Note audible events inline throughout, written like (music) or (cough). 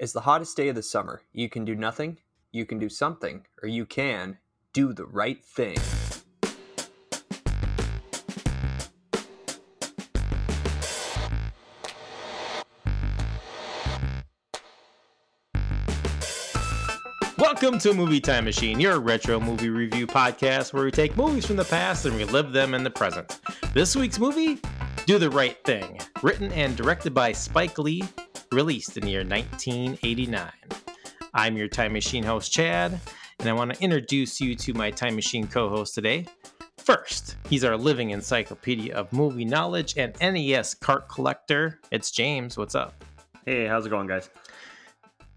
It's the hottest day of the summer. You can do nothing, you can do something, or you can do the right thing. Welcome to Movie Time Machine, your retro movie review podcast where we take movies from the past and relive them in the present. This week's movie, Do the Right Thing, written and directed by Spike Lee, released in the year 1989. I'm your Time Machine host, Chad, and I want to introduce you to my Time Machine co host today. First, he's our living encyclopedia of movie knowledge and NES cart collector. It's James. What's up? Hey, how's it going, guys?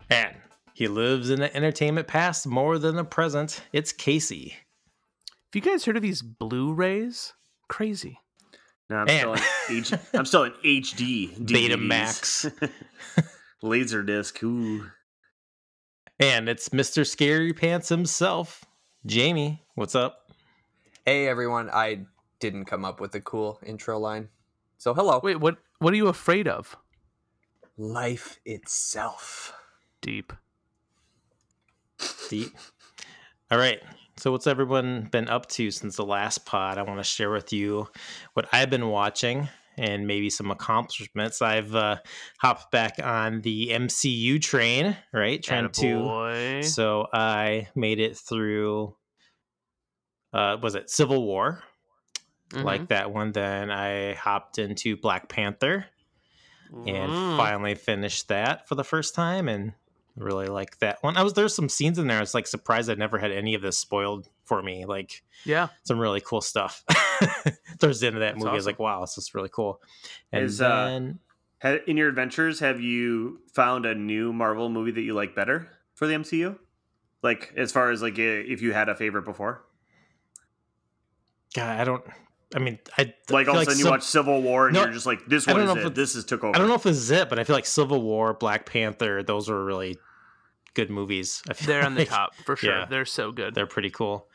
And he lives in the entertainment past more than the present. It's Casey. Have you guys heard of these Blu-rays? Crazy. No, I'm Man. still in H- I'm still in HD. DVDs. Betamax. (laughs) Laserdisc. Ooh. And it's Mr. Scary Pants himself, Jamie. What's up? Hey everyone, I didn't come up with a cool intro line. So hello. Wait, what? What are you afraid of? Life itself. Deep. Deep. All right. So, what's everyone been up to since the last pod? I want to share with you what I've been watching and maybe some accomplishments. I've uh, hopped back on the MCU train, right? Trying to. So, I made it through. Uh, was it Civil War? Mhm. Like that one. Then I hopped into Black Panther. and Mm. finally finished that for the first time and really like that one. I was there's some scenes in there. I was like surprised I never had any of this spoiled for me. Like Yeah. some really cool stuff. (laughs) Towards the end of that That's movie, I was like, wow, this is really cool. And Is, uh, then Ha- In your adventures, have you found a new Marvel movie that you like better for the MCU? Like, as far as like if you had a favorite before, God, I don't I mean I like all of a sudden you some- watch Civil War and No, you're just like, this one is know if it. This is took over. I don't know if this is it, but I feel like Civil War, Black Panther, those were really good movies. I feel They're on the like. top for sure. Yeah. They're so good. They're pretty cool.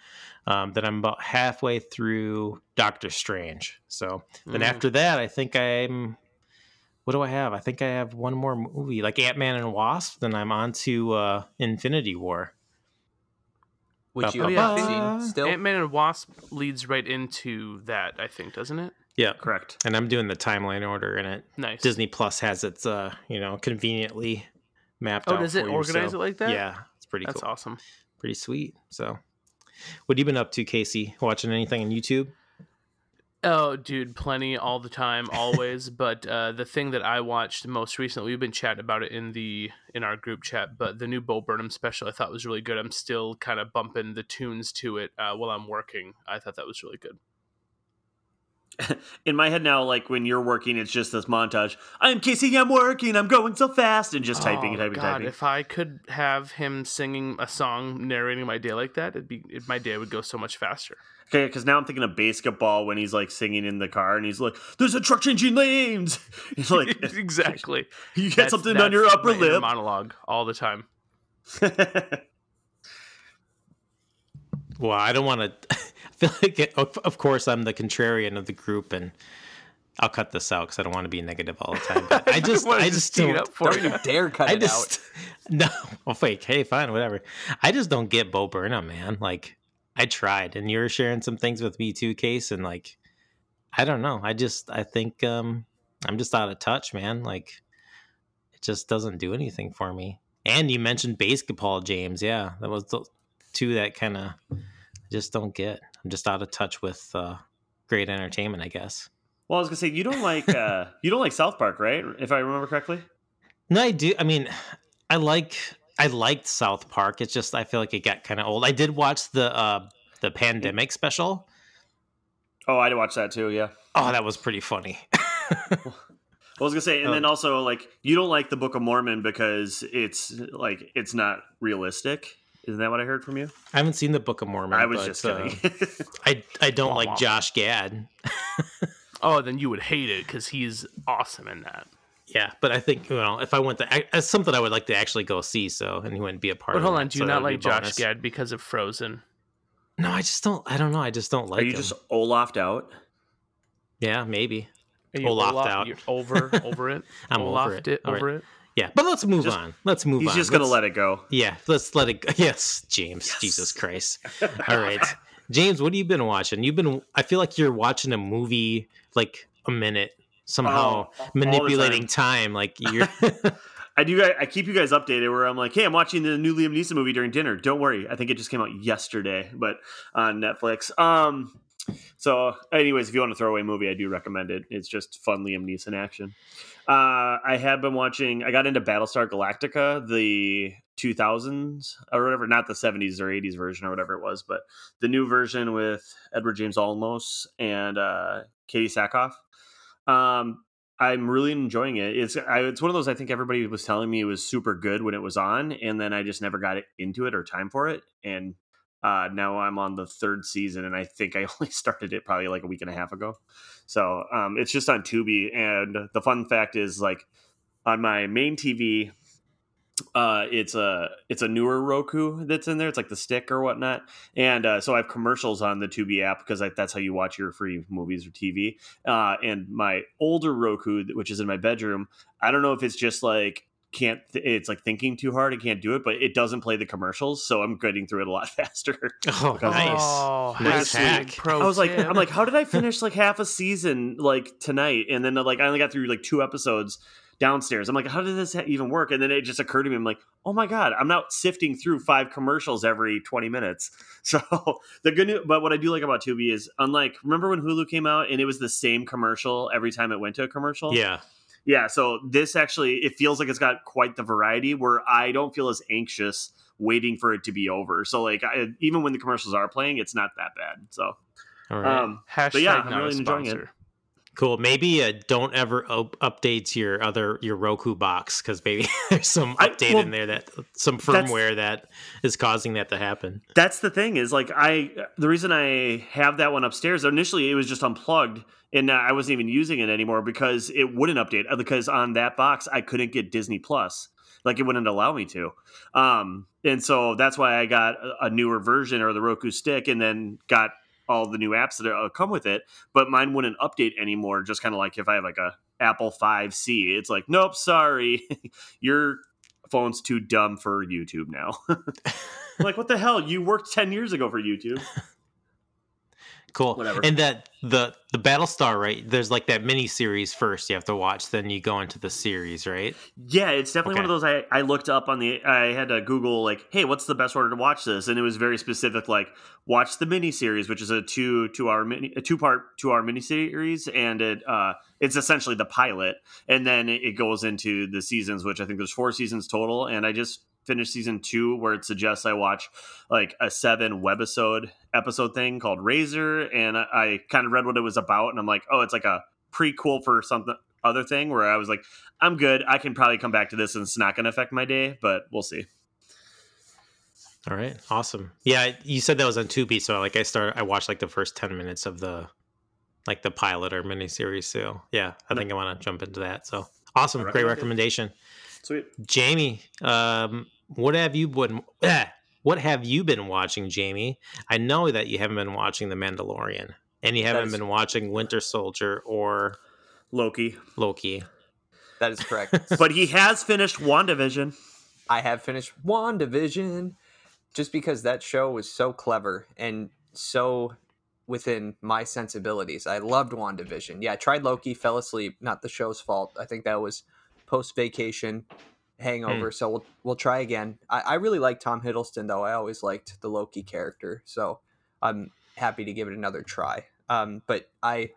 Um, then I'm about halfway through Doctor Strange. So then Mm. after that, I think I'm. What do I have? I think I have one more movie, like Ant Man and Wasp. Then I'm on to uh, Infinity War. Which you Oh, have yeah. not seen still. Ant Man and Wasp leads right into that, I think, doesn't it? Yeah, Correct. and I'm doing the timeline order in it. Nice. Disney Plus has its, uh, you know, conveniently mapped. Oh, out. does it for you, organize so- it like that? Yeah, it's pretty. That's cool. awesome. Pretty sweet. So, what have you been up to, Casey? Watching anything on YouTube? Oh, dude, plenty all the time, always. (laughs) but uh, the thing that I watched most recently, we've been chatting about it in the in our group chat. But the new Bo Burnham special, I thought was really good. I'm still kind of bumping the tunes to it uh, while I'm working. I thought that was really good. In my head now, like when you're working, it's just this montage. I'm Casey. I'm working. I'm going so fast, and just typing and Oh, typing, God, typing. If I could have him singing a song narrating my day like that, it'd be it, my day would go so much faster. Okay, because now I'm thinking of basketball when he's like singing in the car and he's like, "There's a truck changing lanes." (laughs) He's like, (laughs) exactly. (laughs) "You get That's- something on your upper my lip." monologue all the time. Well, I don't want to. I feel like, it, of of course, I'm the contrarian of the group, and I'll cut this out because I don't want to be negative all the time. But I just, wanted I to just don't. up for Don't you. you dare cut I it just no. Well, fake. Hey, fine, whatever. I just don't get Bo Burnham, man. Like, I tried, and you were sharing some things with me too, Case, and like, I don't know. I just, I think, um, I'm just out of touch, man. Like, it just doesn't do anything for me. And you mentioned basketball, James. Yeah, that was the two that kind of just don't get. I'm just out of touch with uh, great entertainment, I guess. well, I was gonna say you don't like (laughs) uh, you don't like South Park, right? If I remember correctly. No, I do. I mean, I like I liked South Park. It's just I feel like it got kind of old. I did watch the uh the pandemic special. Oh, I watched that too. Yeah. Oh, that was pretty funny. (laughs) I was gonna say, and then Oh. also like you don't like the Book of Mormon because it's like it's not realistic. Isn't that what I heard from you? I haven't seen the Book of Mormon. I was but, just uh, kidding. (laughs) I I don't like. Josh Gad. (laughs) Oh, then you would hate it because he's awesome in that. Yeah, but I think you know if I went to that's something I would like to actually go see. So and he wouldn't be a part. Of it. But hold that, on, do so you that not like Josh bonus. Gad because of Frozen? No, I just don't. I don't know. I just don't like Are you him. just Olafed out? Yeah, maybe. Are you Olafed Olaf- out. you're over (laughs) over it? I'm over Olafed it. Over right. it. Yeah, but let's move Just- on. Let's move He's on. He's just gonna Let's- let it go. Yeah, let's let it go. (laughs) Yes, James. Yes. Jesus Christ. (laughs) All right. James, what have you been watching? You've been I feel like you're watching a movie like a minute somehow Oh, manipulating time. Like (laughs) you're I do. I, I keep you guys updated. Where I'm like, hey, I'm watching the new Liam Neeson movie during dinner. Don't worry. I think it just came out yesterday, but on Netflix. Um. So, anyways, if you want a throwaway movie, I do recommend it. It's just fun Liam Neeson action. Uh, I have been watching. I got into Battlestar Galactica, the 2000s or whatever, not the 70s or 80s version or whatever it was, but the new version with Edward James Olmos and uh, Katee Sackhoff. Um, I'm really enjoying it. It's I, it's one of those I think everybody was telling me it was super good when it was on, and then I just never got into it or time for it. And uh, now I'm on the third season, and I think I (laughs) only started it probably like a week and a half ago. So um, it's just on Tubi, and the fun fact is like on my main TV, uh, it's a it's a newer Roku that's in there. It's like the stick or whatnot, and uh, so I have commercials on the Tubi app because I, that's how you watch your free movies or TV. Uh, and my older Roku, which is in my bedroom, I don't know if it's just like can't th- it's like thinking too hard and can't do it, but it doesn't play the commercials, so I'm getting through it a lot (laughs) faster. Oh, nice. Oh, Nice hack. Pro I was like, tip. I'm like, how did I finish like half a season like tonight? And then like I only got through like two episodes downstairs. I'm like, how did this even work? And then it just occurred to me, I'm like, oh my god, I'm not sifting through five commercials every 20 minutes. (laughs) So the good news, but what I do like about Tubi is, unlike remember when Hulu came out and it was the same commercial every time it went to a commercial. Yeah. Yeah, so this actually it feels like it's got quite the variety where I don't feel as anxious waiting for it to be over. So like I, even when the commercials are playing, it's not that bad. So All right. um Hashtag but yeah, I'm really enjoying it. Cool. Maybe uh, don't ever op- update your other your Roku box because maybe (laughs) there's some I- update well, in there that some firmware that is causing that to happen. that's the thing is like I the reason I have that one upstairs initially it was just unplugged and I wasn't even using it anymore because it wouldn't update uh, because on that box I couldn't get Disney Plus like it wouldn't allow me to um and so that's why I got a- a newer version or the Roku stick and then got all the new apps that uh, come with it but mine wouldn't update anymore just kind of like if I have like a Apple 5C it's like nope sorry. (laughs) Your phone's too dumb for YouTube now. (laughs) Like what the hell? You worked 10 years ago for YouTube (laughs) Cool. Whatever. And that the the Battlestar, right? There's like that mini series first you have to watch, then you go into the series, right? Yeah, it's definitely one of those I, I looked up on the I had to Google like, hey, what's the best order to watch this? And it was very specific, like watch the mini series, which is a two two hour mini a two part two hour mini series, and it uh it's essentially the pilot, and then it goes into the seasons, which I think there's four seasons total, and I just finished season two where it suggests I watch like a seven webisode episode thing called Razor, and I, I kind of read what it was about, and I'm like, oh, it's like a prequel for something other thing where I was like, I'm good. I can probably come back to this and it's not going to affect my day, but we'll see. All right. Awesome. Yeah, you said that was on Tubi, so like I started I watched like the first 10 minutes of the like the pilot or mini series. So yeah, I think I want to jump into that. So awesome. Great recommendation. Sweet. Jamie, um, what have you been eh, what have you been watching, Jamie? I know that you haven't been watching The Mandalorian, and you haven't is- been watching Winter Soldier or Loki. Loki. That is correct. (laughs) But he has finished WandaVision. I have finished WandaVision just because that show was so clever and so within my sensibilities. I loved WandaVision. Yeah, I tried Loki, fell asleep. Not the show's fault. I think that was post vacation hangover. So we'll we'll try again. I, I really like Tom Hiddleston though. I always liked the Loki character. So I'm happy to give it another try. Um, but I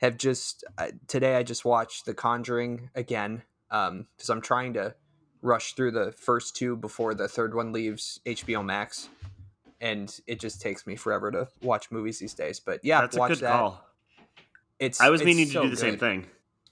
have just uh, today I just watched The Conjuring again because I'm trying to rush through the first two before the third one leaves HBO Max, and it just takes me forever to watch movies these days. But yeah, That's a watch good that. call. It's I was it's meaning to so do the same thing.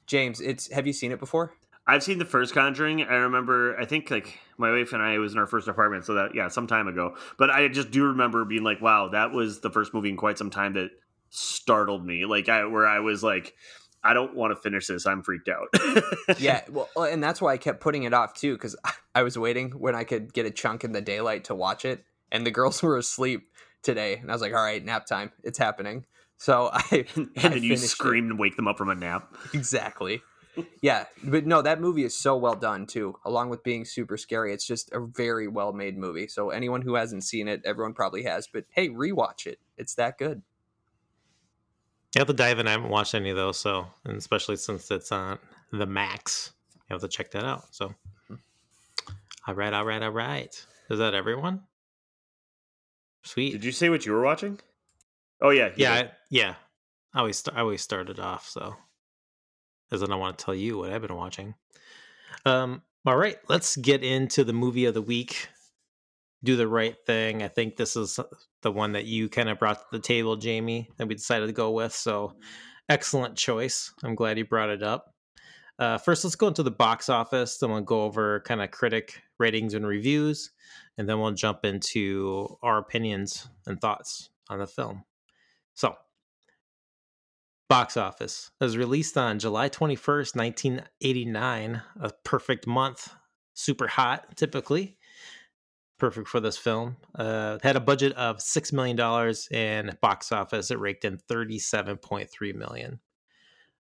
James, it's have you seen it before? I've seen the first Conjuring. I remember, I think like my wife and I was in our first apartment, so that yeah, some time ago. But I just do remember being like, "Wow, that was the first movie in quite some time that startled me." Like, I where I was like, "I don't want to finish this. I'm freaked out." (laughs) yeah, well, uh, and that's why I kept putting it off too, because (laughs) I was waiting when I could get a chunk in the daylight to watch it, and the girls (laughs) were asleep today, and I was like, "All right, nap time, it's happening." So I and I then you finished it. scream and wake them up from a nap. exactly. Yeah, but no, that movie is so well done too. Along with being super scary, it's just a very well made movie. So anyone who hasn't seen it, everyone probably has. But hey, rewatch it. It's that good. You have to dive in. I haven't watched any of those, so and especially since it's on the Max, you have to check that out. So, hmm. all right, all right, all right. Is that everyone? Sweet. Did you say what you were watching? Oh yeah, you yeah, did. I, yeah. I always st- I always started off so, then I want to tell you what I've been watching. Um. All right, let's get into the movie of the week. Do the right thing. I think this is the one that you kind of brought to the table, Jamie, that we decided to go with. So, excellent choice. I'm glad you brought it up. Uh, first, let's go into the box office. Then we'll go over kind of critic ratings and reviews, and then we'll jump into our opinions and thoughts on the film. So, box office it was released on July 21st, 1989, a perfect month, super hot typically. Perfect for this film. Uh, had a budget of $6 million and box office, it raked in 37.3 million.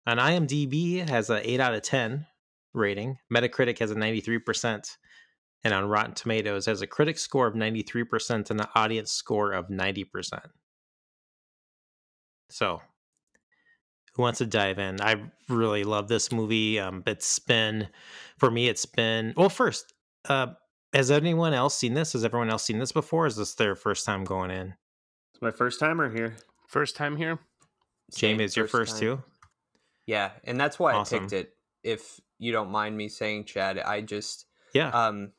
On IMDb, has an 8 out of 10 rating. Metacritic has a 93%. And on Rotten Tomatoes, has a critic score of 93% and an audience score of 90%. So, who wants to dive in? I really love this movie. Um, it's been, for me, it's been, well, first, uh, has anyone else seen this? Has everyone else seen this before? Is this their first time going in? It's my first timer here. First time here. Same Jamie, is your first time. too? Yeah, and that's why Awesome. I picked it. If you don't mind me saying, Chad, I just Yeah. um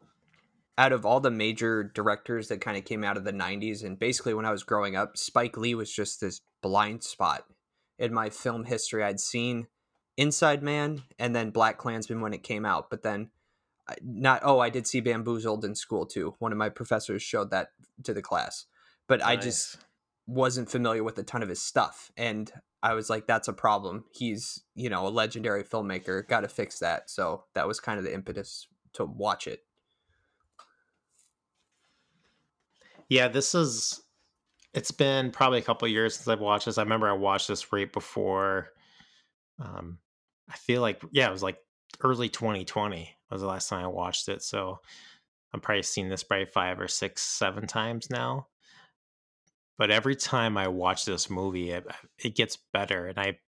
out of all the major directors that kind of came out of the 90s and basically when I was growing up, Spike Lee was just this blind spot in my film history. I'd seen Inside Man and then BlacKkKlansman when it came out, but then not oh, I did see Bamboozled in school too. One of my professors showed that to the class. But I just wasn't familiar with a ton of his stuff and I was like that's a problem. He's, you know, a legendary filmmaker, got to fix that. So that was kind of the impetus to watch it. Yeah, this is. It's been probably a couple of years since I've watched this. I remember I watched this right before. Um, I feel like yeah, it was like early 2020 was the last time I watched it. So I'm probably seen this probably five or six, seven times now. But every time I watch this movie, it, it gets better, and I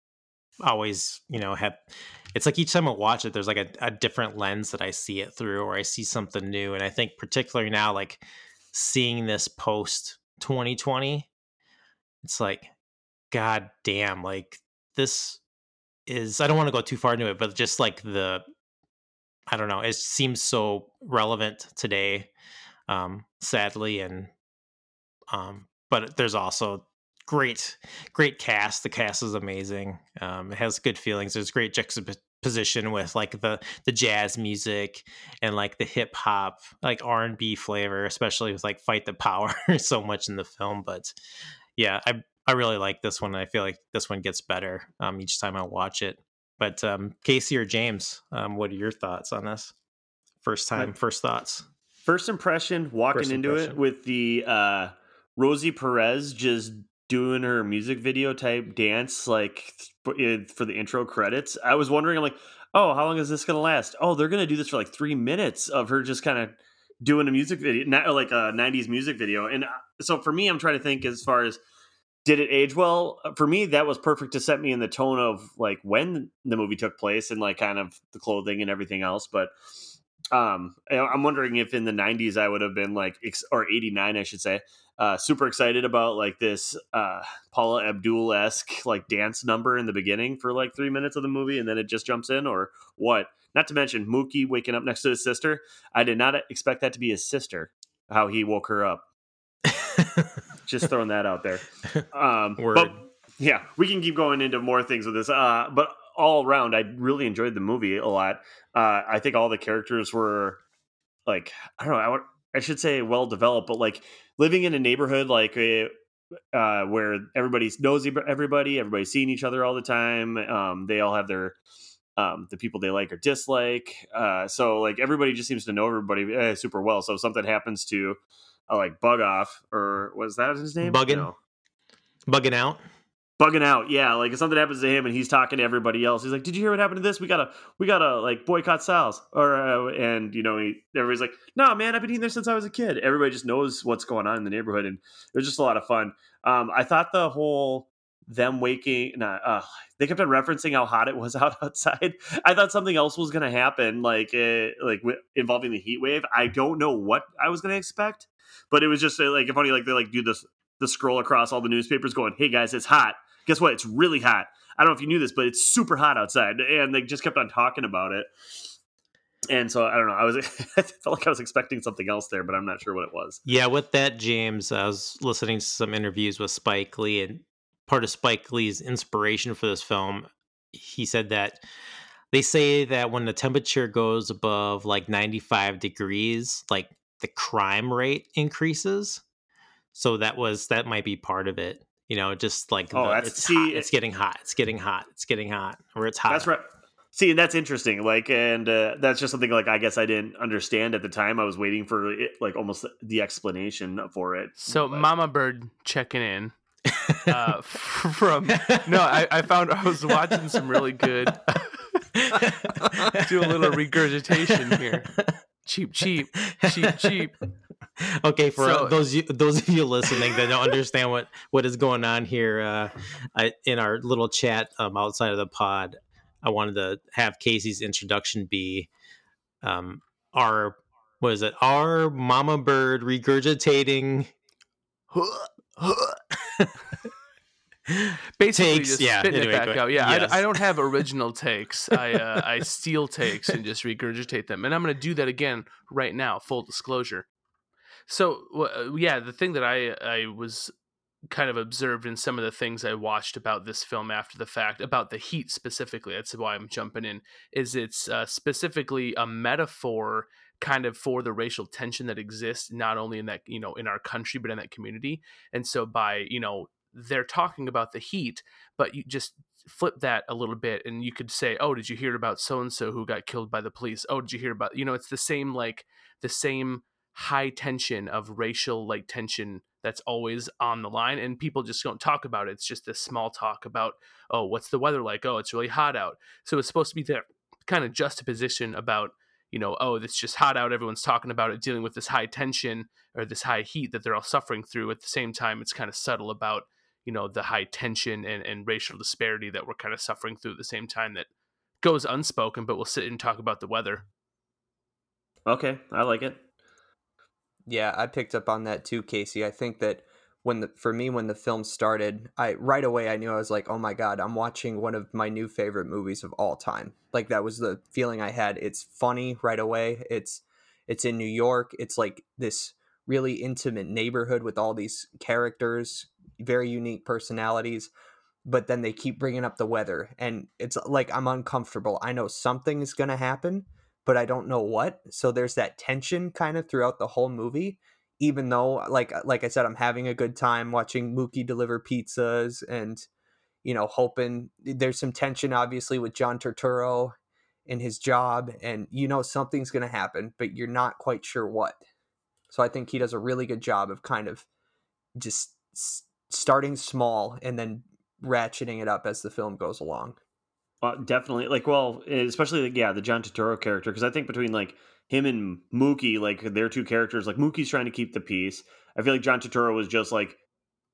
always, you know, have. It's like each time I watch it, there's like a, a different lens that I see it through, or I see something new. And I think particularly now, like seeing this post 2020 it's like god damn like this is i don't want to go too far into it but just like the i don't know it seems so relevant today um sadly and um but there's also great great cast the cast is amazing um it has good feelings there's great juxtaposition with like the the jazz music and like the hip hop like R&B flavor especially with like fight the power (laughs) so much in the film but yeah I I really like this one I feel like this one gets better um each time I watch it. But um Casey or James um what are your thoughts on this? First time first thoughts. First impression, walking First into it with the uh, Rosie Perez just doing her music video type dance, like eh, for the intro credits. I was wondering, I'm like, oh, how long is this to last? Oh, they're to do this for like three minutes of her just kind of doing a music video, not like a 90s music video. And uh, so for me, I'm trying to think as far as did it age well? Uh, For me, that was perfect to set me in the tone of like when the movie took place and like kind of the clothing and everything else. But um, I'm wondering if in the 90s I would have been like, or 89, I should say, uh, super excited about like this uh, Paula Abdul esque like dance number in the beginning for like three minutes of the movie, and then it just jumps in, or what? Not to mention Mookie waking up next to his sister. I did not expect that to be his sister. How he woke her up. (laughs) Just throwing that out there. (laughs) Um, Word. But yeah, we can keep going into more things with this. Uh, but all around, I really enjoyed the movie a lot. Uh, I think all the characters were like I don't know. I, would, I should say well developed, but like living in a neighborhood like uh, uh, where everybody knows everybody, everybody's seeing each other all the time. Um, they all have their um, the people they like or dislike. Uh, so like everybody just seems to know everybody uh, super well. So if something happens to uh, like Bug Off or was that his name? Buggin'? No. bugging out bugging out. Yeah, like if something happens to him and he's talking to everybody else, he's like, "Did you hear what happened to this? We gotta, we gotta like boycott Sal's." Or uh, and you know, he, everybody's like, "No, man, I've been eating there since I was a kid." Everybody just knows what's going on in the neighborhood, and it was just a lot of fun. Um, I thought the whole them waking, nah, uh, they kept on referencing how hot it was (laughs) out outside. I thought something else was gonna happen, like uh, like w- involving the heat wave. I don't know what I was gonna expect, but it was just uh, like funny, like they like do this the scroll across all the newspapers going, "Hey guys, it's hot." Guess what? It's really hot. I don't know if you knew this, but it's super hot outside, and they just kept on talking about it. And so I don't know. I was (laughs) I felt like I was expecting something else there, but I'm not sure what it was. Yeah, with that, James, I was listening to some interviews with Spike Lee, and part of Spike Lee's inspiration for this film, he said that they say that when the temperature goes above like 95 degrees, like the crime rate increases. So that was that might be part of it. You know, just like Oh, the, that's- it's see, hot, it's getting hot, it's getting hot, it's getting hot, or it's hot. That's right. See, and that's interesting. Like, and uh, that's just something like I guess I didn't understand at the time. I was waiting for it, like almost the explanation for it. So But- Mama Bird checking in uh, (laughs) from no, I, I found I was watching some really good. (laughs) (laughs) Do a little regurgitation here. Cheap, (laughs) cheap, cheap, cheap. okay, for So- those you, those of you listening that don't understand what what is going on here, uh, I, in our little chat um, outside of the pod, I wanted to have Casey's introduction be um, our what is it? Our mama bird regurgitating (laughs) (laughs) Basically, Takes, just yeah, spitting anyway, it back out. Yeah, Yes. I, don't have original (laughs) takes. I uh, I steal takes and just regurgitate them, and I'm going to do that again right now. Full disclosure. So uh, yeah, the thing that I I was kind of observed in some of the things I watched about this film after the fact about the heat specifically. That's why I'm jumping in. Is it's uh, specifically a metaphor kind of for the racial tension that exists not only in that you know in our country but in that community and so by you know they're talking about the heat but you just flip that a little bit and you could say oh did you hear about so and so who got killed by the police? Oh did you hear about you know it's the same like the same high tension of racial like tension that's always on the line and people just don't talk about it. It's just this small talk about oh what's the weather like? Oh it's really hot out. So it's supposed to be that kind of juxtaposition about you know oh it's just hot out everyone's talking about it dealing with this high tension or this high heat that they're all suffering through. At the same time it's kind of subtle about you know the high tension and, and racial disparity that we're kind of suffering through at the same time that goes unspoken but we'll sit and talk about the weather okay, I like it. Yeah, I picked up on that too, Casey. I think that when the for me when the film started, I right away I knew I was like, "Oh my god, I'm watching one of my new favorite movies of all time." Like that was the feeling I had. It's funny right away. It's it's in New York. It's like this really intimate neighborhood with all these characters, very unique personalities. But then they keep bringing up the weather, and it's like I'm uncomfortable. I know something is going to happen, but I don't know what. So there's that tension kind of throughout the whole movie. Even though, like uh, like I said, I'm having a good time watching Mookie deliver pizzas and you know hoping eh, there's some tension obviously with John Turturro in his job, and you know something's going to happen, but you're not quite sure what. So I think he does a really good job of kind of just s- starting small and then ratcheting it up as the film goes along. Uh, definitely, like, well, especially like, yeah, the John Turturro character, because I think between like him and Mookie, like their two characters, like Mookie's trying to keep the peace. I feel like John Turturro was just like,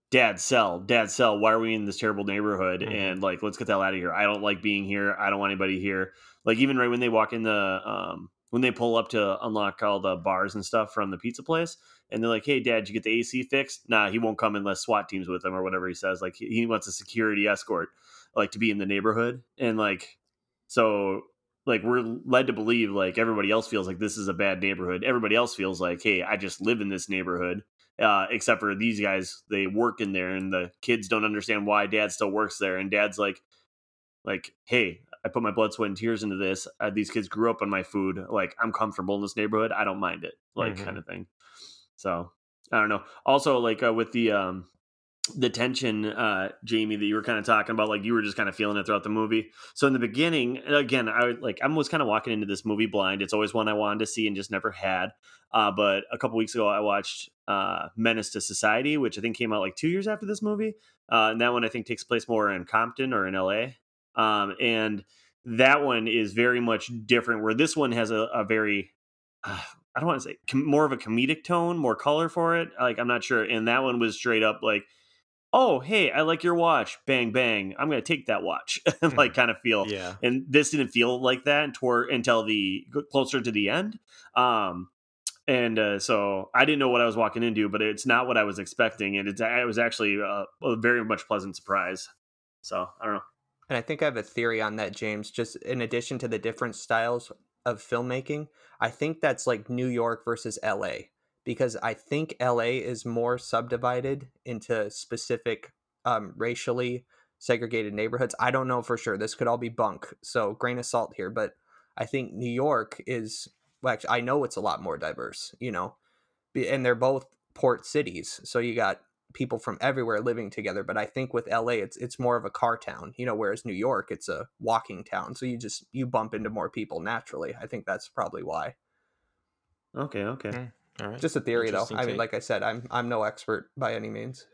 "Dad, sell, Dad, sell. Why are we in this terrible neighborhood? Mhm. And like, let's get the hell out of here. I don't like being here. I don't want anybody here. Like, even right when they walk in the, um, when they pull up to unlock all the bars and stuff from the pizza place, and they're like, "Hey, Dad, you get the AC fixed?" Nah, he won't come unless SWAT teams with him or whatever he says. Like, he, he wants a security escort, like to be in the neighborhood, and like, so like we're led to believe like everybody else feels like this is a bad neighborhood. Everybody else feels like, hey, I just live in this neighborhood. Uh, except for these guys, they work in there, and the kids don't understand why Dad still works there. And Dad's like, like, hey, I put my blood, sweat, and tears into this. Uh, these kids grew up on my food. Like, I'm comfortable in this neighborhood. I don't mind it. Like, Mhm. kind of thing. So I don't know. Also, like uh, with the um the tension, uh, Jamie, that you were kind of talking about, like you were just kind of feeling it throughout the movie. So in the beginning, again, I would- like I was kind of walking into this movie blind. It's always one I wanted to see and just never had. Uh, but a couple weeks ago, I watched uh, Menace to Society, which I think came out like two years after this movie. Uh, and that one I think takes place more in Compton or in LA. Um, and that one is very much different. Where this one has a, a very uh, I don't want to say com- more of a comedic tone, more color for it. Like I'm not sure. And that one was straight up like, oh hey, I like your watch, bang bang, I'm gonna take that watch, (laughs) like kind of feel. Yeah. And this didn't feel like that toward until the closer to the end. Um, and uh, so I didn't know what I was walking into, but it's not what I was expecting, and it's it was actually a, a very much pleasant surprise. So I don't know. And I think I have a theory on that, James. Just in addition to the different styles of filmmaking, I think that's like New York versus LA because I think LA is more subdivided into specific um, racially segregated neighborhoods. I don't know for sure. This could all be bunk, so grain of salt here. But I think New York is well, actually, I know it's a lot more diverse. You know, and they're both port cities, so you got people from everywhere living together. But I think with LA, it's it's more of a car town. You know, whereas New York, it's a walking town. So you just you bump into more people naturally. I think that's probably why. Okay. Okay. Mm. All right. Just a theory, though. Interesting I mean, like I said, I'm I'm no expert by any means.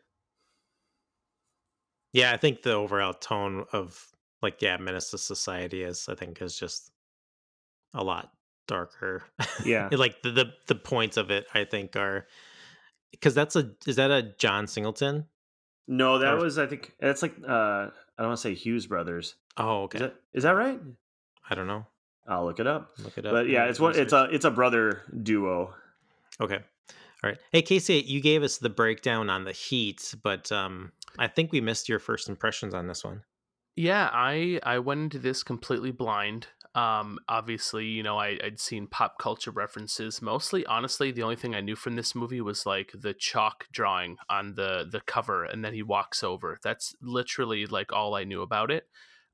Yeah, I think the overall tone of like yeah, Menace to Society is I think is just a lot darker. Yeah. (laughs) like the, the the points of it I think are because that's a is that a John Singleton? No, that Or- was I think that's like uh I don't want to say Hughes brothers. Oh, Is okay. that is that right? I don't know. I'll look it up. Look it up. But yeah, it's one it's a it's a brother duo. Okay. All right. Hey Casey, you gave us the breakdown on the heat, but um I think we missed your first impressions on this one. Yeah, I I went into this completely blind. Um, obviously, you know, I, I'd seen pop culture references. Mostly, honestly, the only thing I knew from this movie was like the chalk drawing on the the cover, and then he walks over. That's literally like all I knew about it.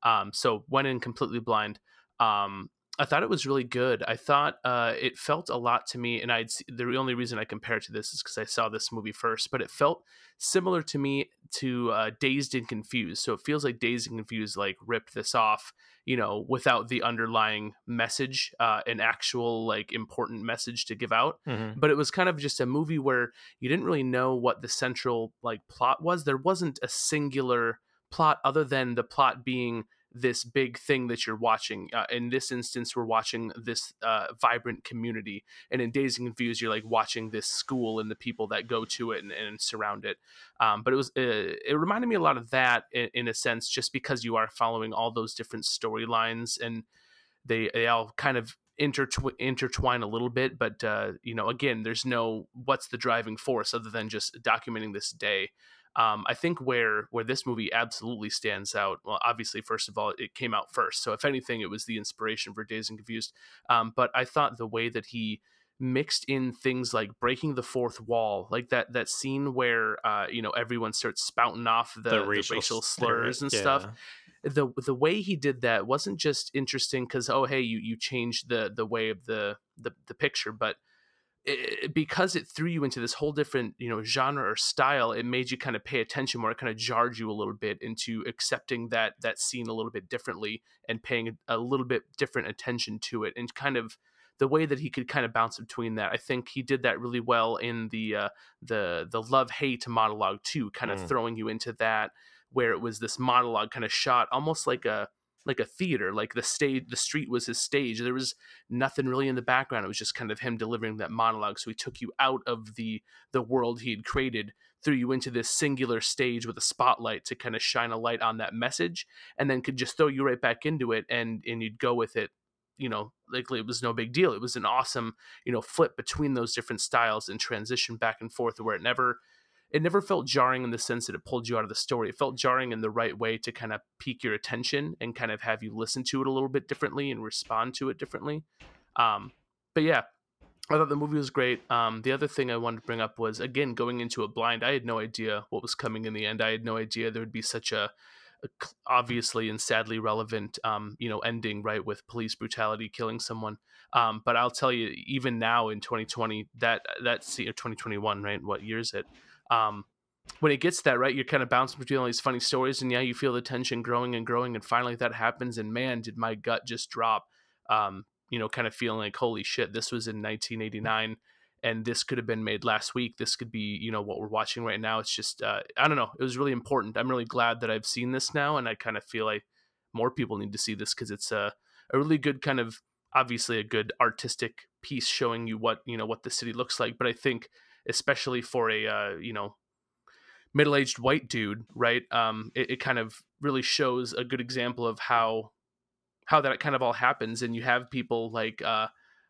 Um, so went in completely blind. Um, I thought it was really good. I thought uh, it felt a lot to me, and I'd the only reason I compare it to this is because I saw this movie first. But it felt similar to me to uh, Dazed and Confused. So it feels like Dazed and Confused like ripped this off, you know, without the underlying message, uh, an actual like important message to give out. Mm-hmm. But it was kind of just a movie where you didn't really know what the central like plot was. There wasn't a singular plot other than the plot being this big thing that you're watching. Uh, in this instance, we're watching this uh, vibrant community, and in Dazed and Confused, you're like watching this school and the people that go to it and, and surround it. Um, but it was uh, it reminded me a lot of that in, in a sense, just because you are following all those different storylines and they they all kind of intertw- intertwine a little bit. But uh, you know, again, there's no what's the driving force other than just documenting this day. Um, I think where where this movie absolutely stands out. Well, obviously, first of all, it came out first, so if anything, it was the inspiration for Dazed and Confused. Um, but I thought the way that he mixed in things like breaking the fourth wall, like that that scene where uh, you know everyone starts spouting off the, the racial, slurs and stuff the the way he did that wasn't just interesting because oh hey you you changed the the way of the the, the picture but it, because it threw you into this whole different you know genre or style it made you kind of pay attention more it kind of jarred you a little bit into accepting that that scene a little bit differently and paying a, a little bit different attention to it and kind of the way that he could kind of bounce between that i think he did that really well in the uh, the the love hate monologue too kind of Mm. throwing you into that where it was this monologue kind of shot almost like a like a theater like the stage the street was his stage there was nothing really in the background it was just kind of him delivering that monologue so he took you out of the the world he had created threw you into this singular stage with a spotlight to kind of shine a light on that message and then could just throw you right back into it and and you'd go with it you know like it was no big deal it was an awesome you know flip between those different styles and transition back and forth where it never it never felt jarring in the sense that it pulled you out of the story. It felt jarring in the right way to kind of pique your attention and kind of have you listen to it a little bit differently and respond to it differently. Um, but yeah, I thought the movie was great. Um, the other thing I wanted to bring up was again going into a blind. I had no idea what was coming in the end. I had no idea there would be such a, a obviously and sadly relevant, um, you know, ending right with police brutality killing someone. Um, but I'll tell you, even now in 2020, that that's 2021, right? What year is it? Um, when it gets that right, you're kind of bouncing between all these funny stories, and yeah, you feel the tension growing and growing, and finally that happens, and man, did my gut just drop. Um, you know, kind of feeling like holy shit, this was in 1989, and this could have been made last week. This could be you know what we're watching right now. It's just uh, i don't know. It was really important. I'm really glad that i've seen this now and i kind of feel like more people need to see this because it's a, a really good kind of obviously a good artistic piece showing you what you know what the city looks like but i think especially for a uh, you know middle-aged white dude right? Um it, it kind of really shows a good example of how how that kind of all happens and you have people like uh,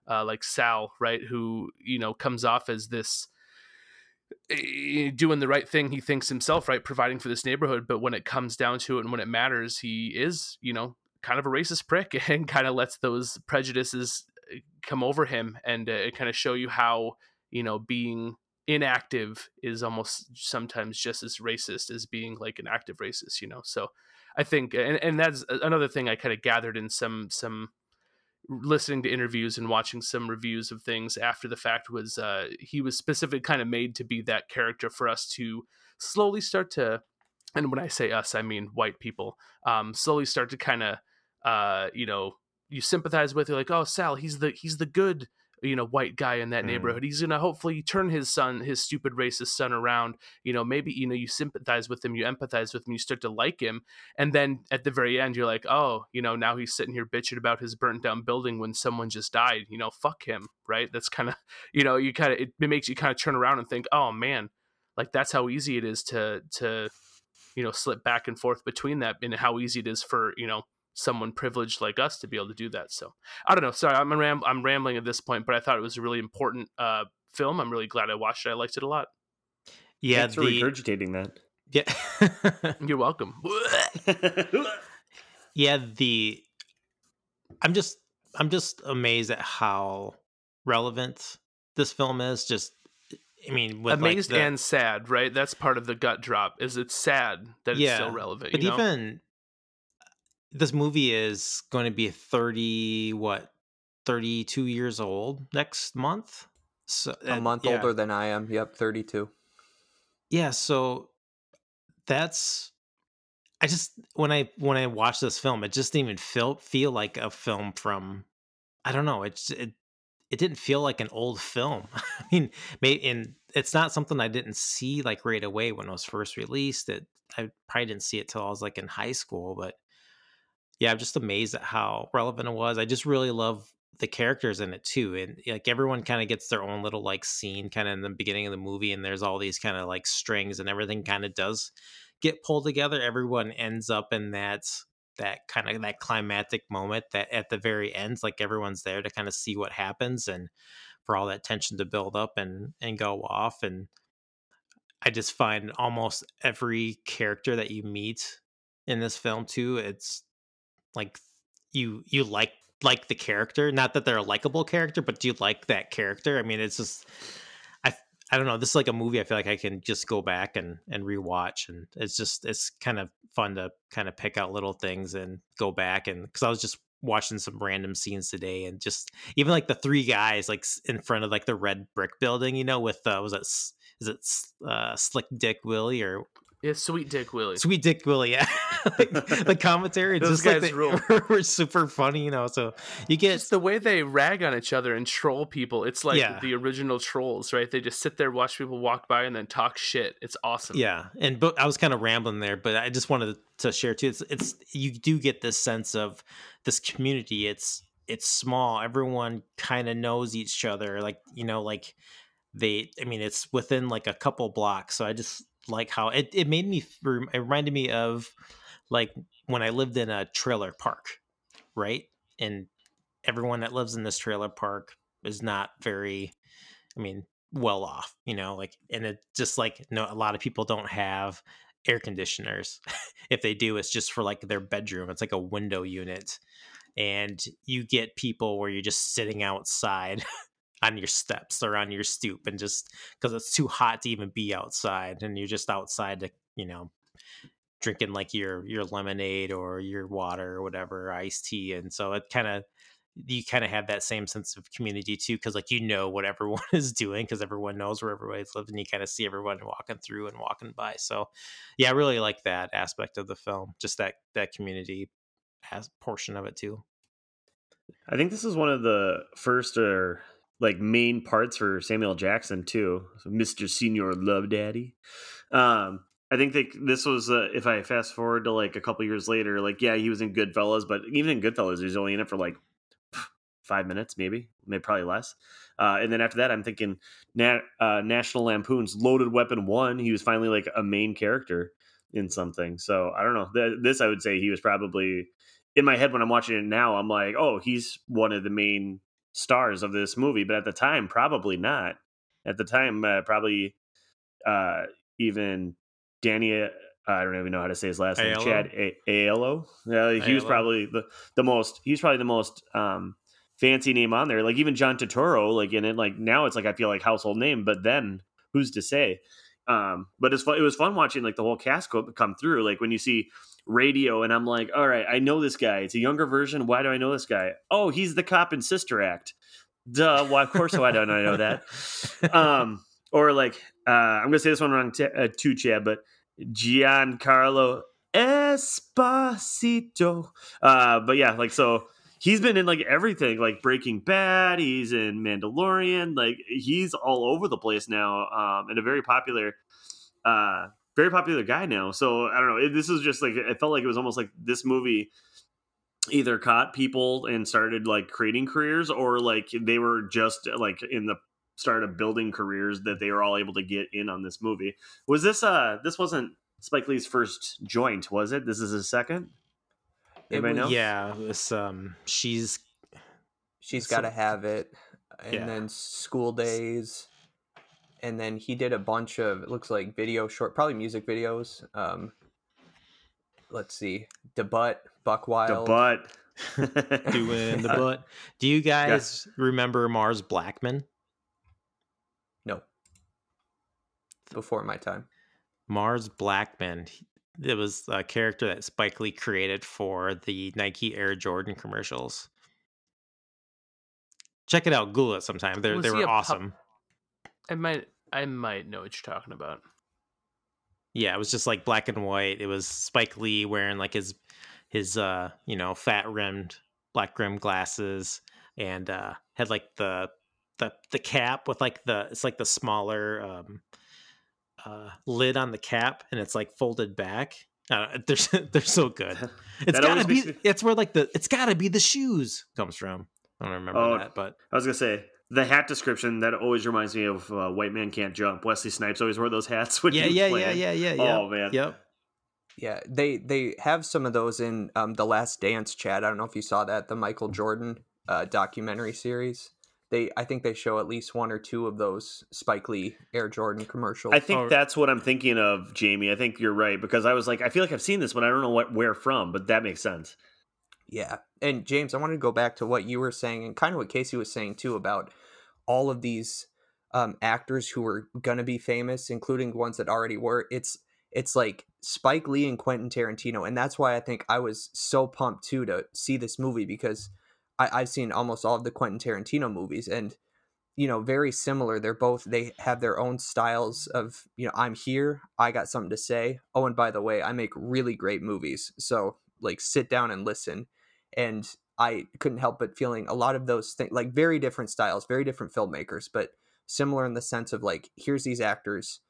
uh like sal right who you know comes off as this eh, doing the right thing he thinks himself right providing for this neighborhood but when it comes down to it and when it matters he is you know kind of a racist prick (laughs) and kind of lets those prejudices eh, come over him and uh, kind of show you how you know being inactive is almost sometimes just as racist as being like an active racist you know? So i think and, and that's another thing i kind of gathered in some some listening to interviews and watching some reviews of things after the fact was uh he was specifically kind of made to be that character for us to slowly start to and when i say us i mean white people um slowly start to kind of uh you know you sympathize with you're like oh sal he's the he's the good you know white guy in that Mm. neighborhood he's gonna hopefully turn his son his stupid racist son around you know maybe you know you sympathize with him you empathize with him you start to like him and then at the very end you're like oh you know now he's sitting here bitching about his burnt down building when someone just died you know fuck him right that's kind of (laughs) you know you kind of it, it makes you kind of turn around and think oh man like that's how easy it is to to you know slip back and forth between that and how easy it is for you know someone privileged like us to be able to do that so i don't know sorry i'm ram- i'm rambling at this point but i thought it was a really important uh film i'm really glad i watched it i liked it a lot Yeah, Thanks for the regurgitating yeah. (laughs) you're welcome (laughs) yeah the i'm just i'm just amazed at how relevant this film is just i mean with amazed like the, and sad right that's part of the gut drop is it's sad that it's still relevant but you know? even this movie is going to be 30 what 32 years old next month so A month yeah. older than I am. Yep, 32. yeah so that's i just when i when i watch this film it just didn't even feel feel like a film from i don't know it's it it didn't feel like an old film (laughs) i mean maybe and it's not something i didn't see like right away when it was first released it i probably didn't see it till i was like in high school but yeah i'm just amazed at how relevant it was i just really love the characters in it too and like everyone kind of gets their own little like scene kind of in the beginning of the movie and there's all these kind of like strings and everything kind of does get pulled together everyone ends up in that that kind of that climactic moment that at the very end like everyone's there to kind of see what happens and for all that tension to build up and and go off and i just find almost every character that you meet in this film too it's like you you like like the character not that they're a likable character but do you like that character? I mean it's just i i don't know this is like a movie i feel like i can just go back and and rewatch and it's just it's kind of fun to kind of pick out little things and go back and because i was just watching some random scenes today and just even like the three guys like in front of like the red brick building you know with uh was S- is it uh slick dick willie or yeah sweet dick willie Sweet Dick Willie, yeah. (laughs) like, the commentary, it's Those just like guys they, rule. (laughs) were super funny, you know. So you get It's the way they rag on each other and troll people. It's like Yeah. the original trolls, right? They just sit there, watch people walk by, and then talk shit. It's awesome. yeah, and but I was kind of rambling there, but I just wanted to share too. It's it's you do get this sense of this community. It's it's small. Everyone kind of knows each other. Like you know, like they. I mean, it's within like a couple blocks. So I just like how it it made me. It reminded me of like when I lived in a trailer park, right? And everyone that lives in this trailer park is not very. I mean, well off, you know, like, and it just like, no, a lot of people don't have air conditioners. (laughs) if they do, it's just for like their bedroom. It's like a window unit. And you get people where you're just sitting outside (laughs) on your steps or on your stoop and just because it's too hot to even be outside and you're just outside to, you know, drinking like your your lemonade or your water or whatever iced tea and so it kind of you kind of have that same sense of community too because like you know what everyone (laughs) is doing because everyone knows where everybody's living you kind of see everyone walking through and walking by so yeah i really like that aspect of the film just that that community has portion of it too. I think this is one of the first or like main parts for Samuel Jackson too, so Mr. Senior Love Daddy. Um, I think that this was uh, if I fast forward to like a couple years later, like yeah, he was in Goodfellas, but even in Goodfellas, he was only in it for like five minutes, maybe, maybe probably less. Uh, and then after that, I'm thinking Nat, uh, National Lampoon's Loaded Weapon One. He was finally like a main character in something. So I don't know. Th- This I would say he was probably in my head when I'm watching it now. I'm like, oh, he's one of the main stars of this movie. But at the time, probably not. At the time, uh, probably uh, even Danny. uh, I don't even know how to say his last name. Chad A- Aiello. Yeah, he was probably the the most. He's probably the most um, fancy name on there. Like even John Turturro, like in it. Like now, it's like I feel like household name. But then, who's to say? Um, but it's fun, it was fun watching like the whole cast come through. Like when you see radio, and I'm like, all right, I know this guy. It's a younger version. Why do I know this guy? Oh, he's the cop in Sister Act. Duh. Why? Of course, why don't I know that? (laughs) Um, or like uh, I'm gonna say this one wrong t- uh, too, Chad, but Giancarlo Esposito. Uh, but yeah, like so he's been in like everything, like Breaking Bad. He's in Mandalorian. Like he's all over the place now, um, and a very popular, uh, very popular guy now. So I don't know. It, this is just like it felt like it was almost like this movie either caught people and started like creating careers or like they were just like in the start of building careers that they were all able to get in on this movie. Was this uh this wasn't Spike Lee's first joint, was it? This is his second? It Anybody was- know? Yeah, this um, she's she's got to have it, and Yeah. then School Days, and then he did a bunch of it looks like video short, probably music videos. Um, let's see, Debut, Buck The Wild. butt. (laughs) doing the (laughs) butt. Do you guys remember Mars Blackmon? No, before my time. Mars Blackmon. It was a character that Spike Lee created for the Nike Air Jordan commercials. Check it out. Google it sometime. They Was they were a pup- awesome. I might I might know what you're talking about. Yeah, it was just like black and white. It was Spike Lee wearing like his his uh you know fat rimmed black rimmed glasses and uh had like the the the cap with like the it's like the smaller um uh lid on the cap and it's like folded back. Uh, (laughs) they're they're so good. (laughs) It's gotta be. me- It's where like the it's gotta be the shoes comes from. I don't remember Oh, that, but I was gonna say the hat description that always reminds me of uh, White Man Can't Jump. Wesley Snipes always wore those hats. When yeah, he was yeah, yeah, yeah, yeah, yeah. Oh man, Yep. Yeah, they they have some of those in um, the Last Dance, Chad. I don't know if you saw that the Michael Jordan uh, documentary series. They I think they show at least one or two of those Spike Lee Air Jordan commercials. I think Oh. that's what I'm thinking of, Jamie. I think you're right because I was like, I feel like I've seen this, but I don't know what where from. But that makes sense. Yeah. And James, I wanted to go back to what you were saying and kind of what Casey was saying too about all of these um, actors who were going to be famous, including ones that already were. It's it's like Spike Lee and Quentin Tarantino, and that's why I think I was so pumped too to see this movie because I, I've seen almost all of the Quentin Tarantino movies, and you know, very similar. They're both they have their own styles of you know, I'm here, I got something to say. Oh, and by the way, I make really great movies, so like sit down and listen. And I couldn't help but feeling a lot of those things, like very different styles, very different filmmakers, but similar in the sense of like, here's these actors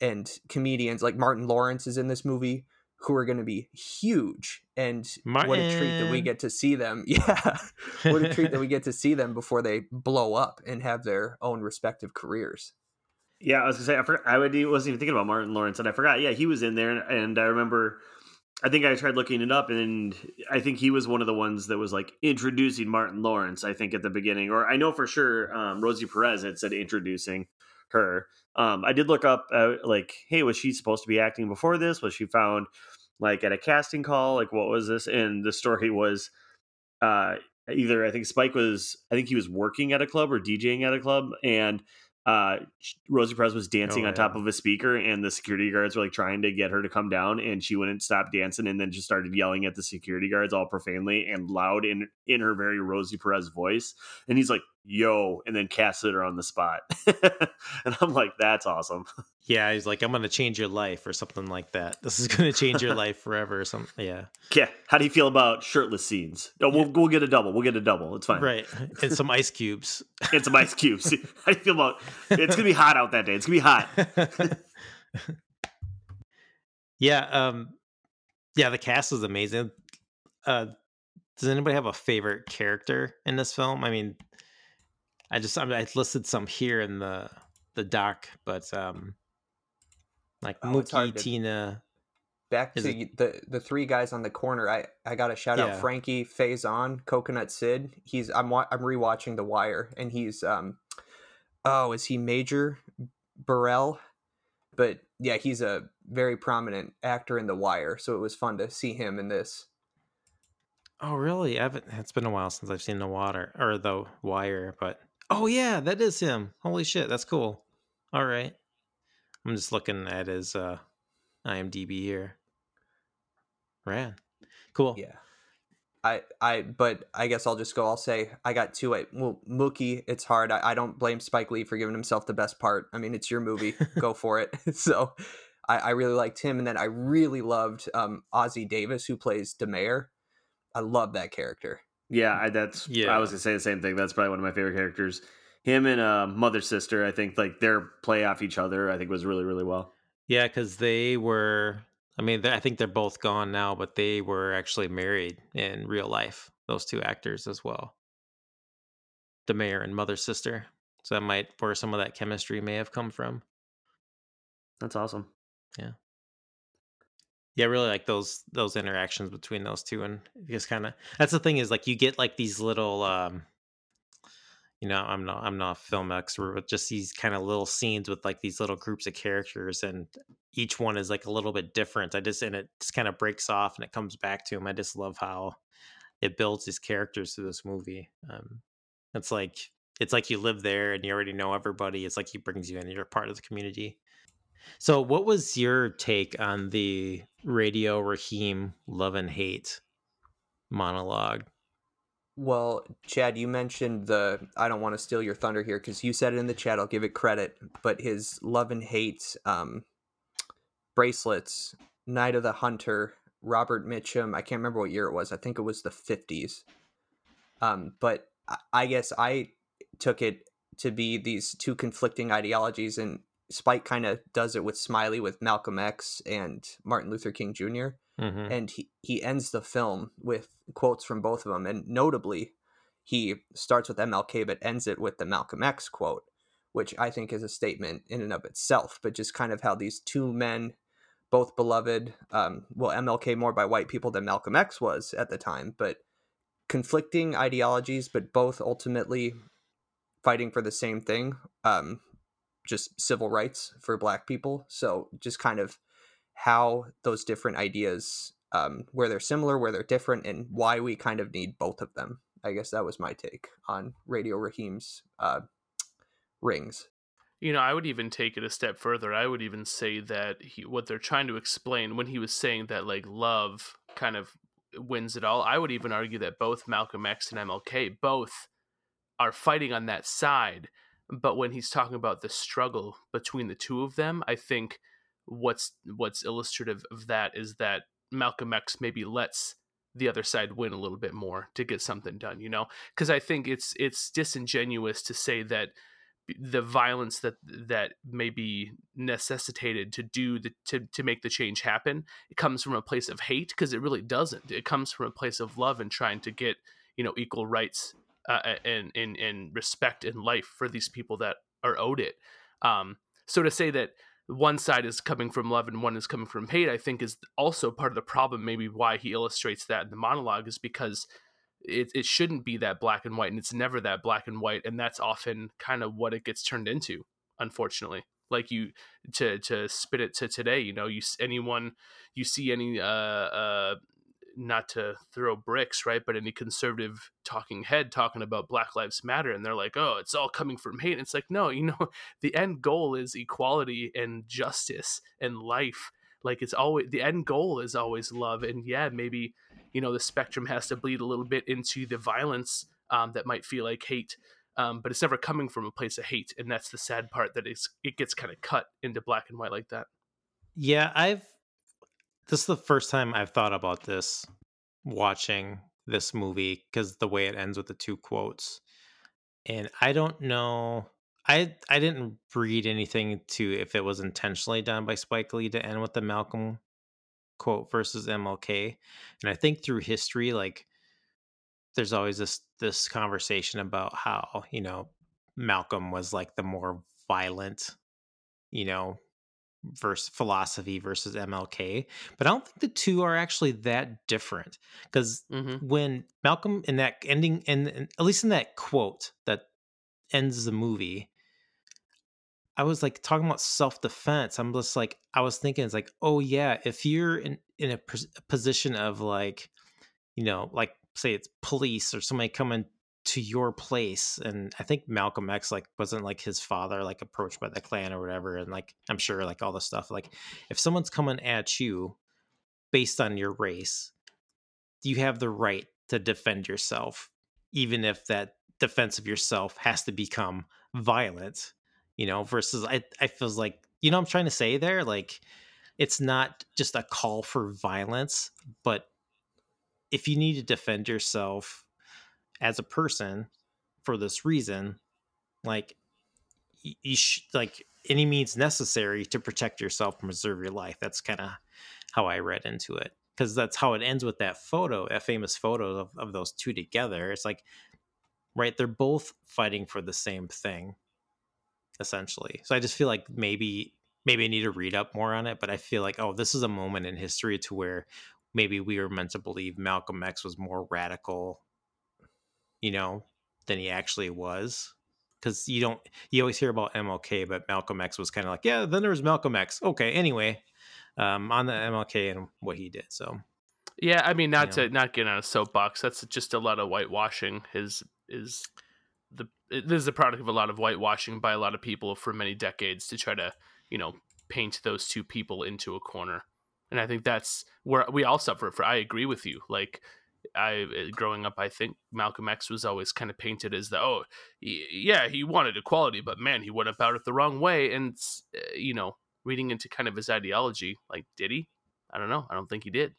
and comedians, like Martin Lawrence is in this movie, who are going to be huge. And what a treat that we get to see them. (laughs) Yeah. what a treat that we get to see them before they blow up and have their own respective careers. Yeah, I was gonna say I forgot. I would- wasn't even thinking about Martin Lawrence, and I forgot. Yeah, he was in there, and, and I remember. I think I tried looking it up, and I think he was one of the ones that was like introducing Martin Lawrence. I think at the beginning, or I know for sure, um, Rosie Perez had said introducing her. Um, I did look up, uh, like, hey, was she supposed to be acting before this? Was she found like at a casting call? Like, what was this? And the story was, uh, either I think Spike was, I think he was working at a club or DJing at a club, and uh, Rosie Perez was dancing Oh, on top of a speaker, and the security guards were like trying to get her to come down, and she wouldn't stop dancing, and then just started yelling at the security guards all profanely and loud in in her very Rosie Perez voice. And he's like, "Yo," and then cast it on the spot. (laughs) and I'm like, "That's awesome." Yeah, he's like, I'm gonna change your life or something like that. This is gonna change your (laughs) life forever or something. Yeah. Yeah. How do you feel about shirtless scenes? No, we'll, we'll get a double. We'll get a double. It's fine. Right. And some ice cubes. And some ice cubes. (laughs) How do you feel about? It's gonna be hot out that day. It's gonna be hot. yeah. Um. Yeah, the cast is amazing. Uh, does anybody have a favorite character in this film? I mean, I just I, mean, I listed some here in the the doc, but um, like Oh, Mookie, to- Tina. Back to y- the the three guys on the corner. I I got to shout out Yeah. Frankie Faison, Coconut Sid. He's I'm wa- I'm rewatching The Wire, and he's um, oh, is he Major Burrell? But yeah, he's a very prominent actor in The Wire, so it was fun to see him in this. Oh, really? I haven't. It's been a while since I've seen the water or the wire, but oh yeah, that is him. Holy shit, that's cool. All right, I'm just looking at his uh, IMDb here. Ran. cool. Yeah. I, I but I guess I'll just go. I'll say I got two. I, well, Mookie, it's hard. I, I don't blame Spike Lee for giving himself the best part. I mean, it's your movie. (laughs) go for it. (laughs) so I, I really liked him, and then I really loved um, Ossie Davis, who plays Da Mayor. I love that character. Yeah, I, that's. Yeah. I was gonna say the same thing. That's probably one of my favorite characters. Him and uh, mother sister. I think like their play off each other. I think was really really well. Yeah, because they were. I mean, I think they're both gone now, but they were actually married in real life. Those two actors as well, Da Mayor and mother sister. So that might where some of that chemistry may have come from. That's awesome. yeah I really like those those interactions between those two and just kind of that's the thing is like you get like these little um you know i'm not i'm not a film expert but just these kind of little scenes with like these little groups of characters and each one is like a little bit different. I just and it just kind of breaks off and it comes back to him i just love how it builds these characters through this movie um it's like it's like you live there and you already know everybody it's like he brings you in you're part of the community so, what was your take on the Radio Raheem love and hate monologue? Well, Chad, you mentioned the. I don't want to steal your thunder here because you said it in the chat. I'll give it credit, but his love and hate um, bracelets, Night of the Hunter, Robert Mitchum. I can't remember what year it was. I think it was the fifties. Um, but I- I guess I took it to be these two conflicting ideologies, and Spike kind of does it with Smiley with Malcolm X and Martin Luther King Jr Mm-hmm. and he, he ends the film with quotes from both of them and notably he starts with mlk but ends it with the malcolm x quote which i think is a statement in and of itself but just kind of how these two men both beloved um, well mlk more by white people than malcolm x was at the time but conflicting ideologies but both ultimately fighting for the same thing um, just civil rights for black people so just kind of how those different ideas um, where they're similar where they're different and why we kind of need both of them i guess that was my take on radio raheem's uh, rings You know, I would even take it a step further. I would even say that he, what they're trying to explain when he was saying that like love kind of wins it all. I would even argue that both Malcolm X and MLK both are fighting on that side. But when he's talking about the struggle between the two of them, I think what's what's illustrative of that is that Malcolm X maybe lets the other side win a little bit more to get something done, you know? Because I think it's it's disingenuous to say that the violence that that may be necessitated to do the to, to make the change happen it comes from a place of hate because it really doesn't it comes from a place of love and trying to get you know equal rights uh, and, and and respect in life for these people that are owed it. Um so to say that one side is coming from love and one is coming from hate i think is also part of the problem maybe why he illustrates that in the monologue is because it, it shouldn't be that black and white and it's never that black and white and that's often kind of what it gets turned into unfortunately. Like you to to spit it to today you know you anyone you see any uh uh not to throw bricks right but any conservative talking head talking about black lives matter and they're like oh it's all coming from hate and it's like no you know (laughs) the end goal is equality and justice and life like it's always the end goal is always love and yeah maybe you know the spectrum has to bleed a little bit into the violence um, that might feel like hate um, but it's never coming from a place of hate, and that's the sad part that it's it gets kind of cut into black and white like that. Yeah, I've this is the first time I've thought about this watching this movie because the way it ends with the two quotes. And I don't know I I didn't read anything to if it was intentionally done by Spike Lee to end with the Malcolm quote versus MLK. And I think through history, like there's always this this conversation about how, you know, Malcolm was like the more violent, you know, versus philosophy versus MLK. But I don't think the two are actually that different because Mm-hmm. when Malcolm in that ending, and at least in that quote that ends the movie, I was like talking about self defense. I'm just like I was thinking it's like, oh yeah, if you're in in a pos- position of like, you know, like say it's police or somebody coming to your place and i think malcolm x like wasn't like his father like approached by the Klan or whatever and like i'm sure like all the stuff like if someone's coming at you based on your race you have the right to defend yourself even if that defense of yourself has to become violent you know versus i i feels like you know i'm trying to say there? Like it's not just a call for violence but if you need to defend yourself as a person for this reason like you sh- like any means necessary to protect yourself and preserve your life. That's kind of how i read into it because that's how it ends with that photo that famous photo of, of those two together. It's like right they're both fighting for the same thing essentially. So i just feel like maybe maybe i need to read up more on it but i feel like oh this is a moment in history to where maybe we were meant to believe malcolm x was more radical you know than he actually was because you don't you always hear about mlk but malcolm x was kind of like yeah then there was malcolm x okay anyway um on the mlk and what he did so Yeah, I mean, not Yeah. to not get on a soapbox. That's just a lot of whitewashing. His is the this is a product of a lot of whitewashing by a lot of people for many decades to try to you know paint those two people into a corner. And I think that's where we all suffer for. I agree with you. Like I uh, growing up, I think Malcolm X was always kind of painted as the oh yeah he wanted equality, but man he went about it the wrong way. And uh, you know reading into kind of his ideology, like did he? I don't know. I don't think he did.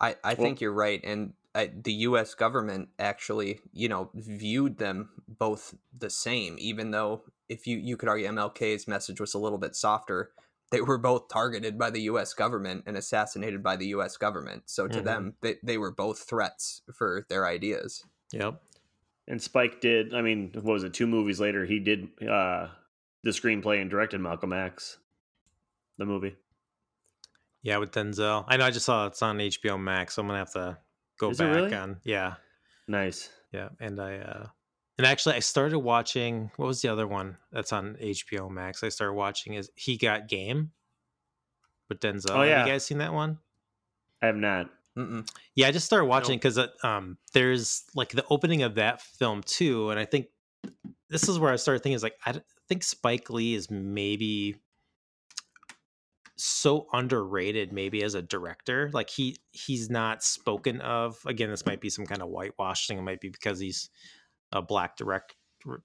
I, I Well- think you're right. And uh, the U.S. government actually, you know, viewed them both the same, even though if you, you could argue MLK's message was a little bit softer, they were both targeted by the U.S. government and assassinated by the U.S. government. So to Mhm. them, they, they were both threats for their ideas. yep And Spike did. I mean, what was it? Two movies later, he did uh, the screenplay and directed Malcolm X, the movie. yeah with denzel i know i just saw it's on hbo max so i'm gonna have to go Is it back really? on yeah Nice. yeah and i uh and actually i started watching what was the other one that's on hbo max i started watching is he got game with denzel Oh, have yeah. you guys seen that one I have not. Mm-mm. Yeah, I just started watching because um, there's like the opening of that film too, and I think this is where I started thinking is like I think Spike Lee is maybe so underrated maybe as a director like he he's not spoken of again this might be some kind of whitewashing it might be because he's a black direct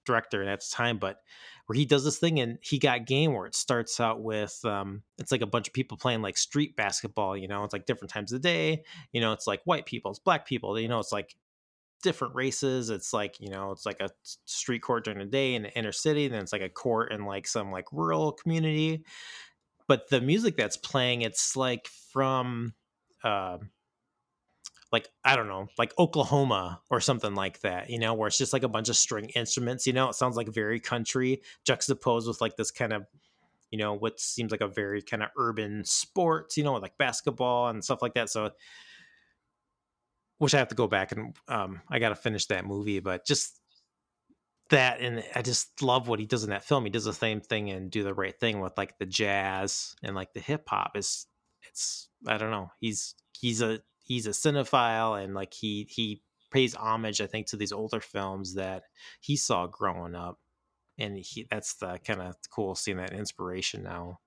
director at the time but where he does this thing and he got game where it starts out with um it's like a bunch of people playing like street basketball you know it's like different times of the day you know it's like white people it's black people you know it's like different races it's like you know it's like a street court during the day in the inner city then it's like a court in like some like rural community but the music that's playing it's like from um like i don't know like oklahoma or something like that you know where it's just like a bunch of string instruments you know it sounds like very country juxtaposed with like this kind of you know what seems like a very kind of urban sports you know like basketball and stuff like that so which i have to go back and um i gotta finish that movie but just that and i just love what he does in that film he does the same thing and do the right thing with like the jazz and like the hip-hop is it's i don't know he's he's a he's a cinephile and like he he pays homage i think to these older films that he saw growing up and he that's the kind of cool seeing that inspiration now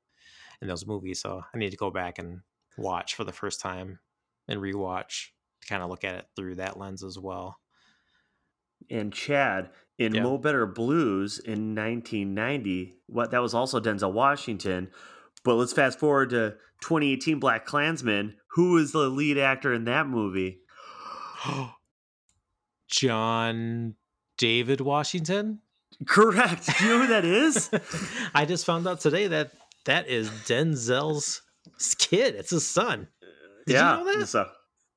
in those movies so i need to go back and watch for the first time and rewatch to kind of look at it through that lens as well And Chad, in Yeah. Mo Better Blues in 1990. What that was also Denzel Washington. But let's fast forward to 2018 BlacKkKlansman. Who was the lead actor in that movie? (gasps) John David Washington. Correct. Do you know who that is? (laughs) I just found out today that that is Denzel's kid. It's his son. Did yeah. you know that? So,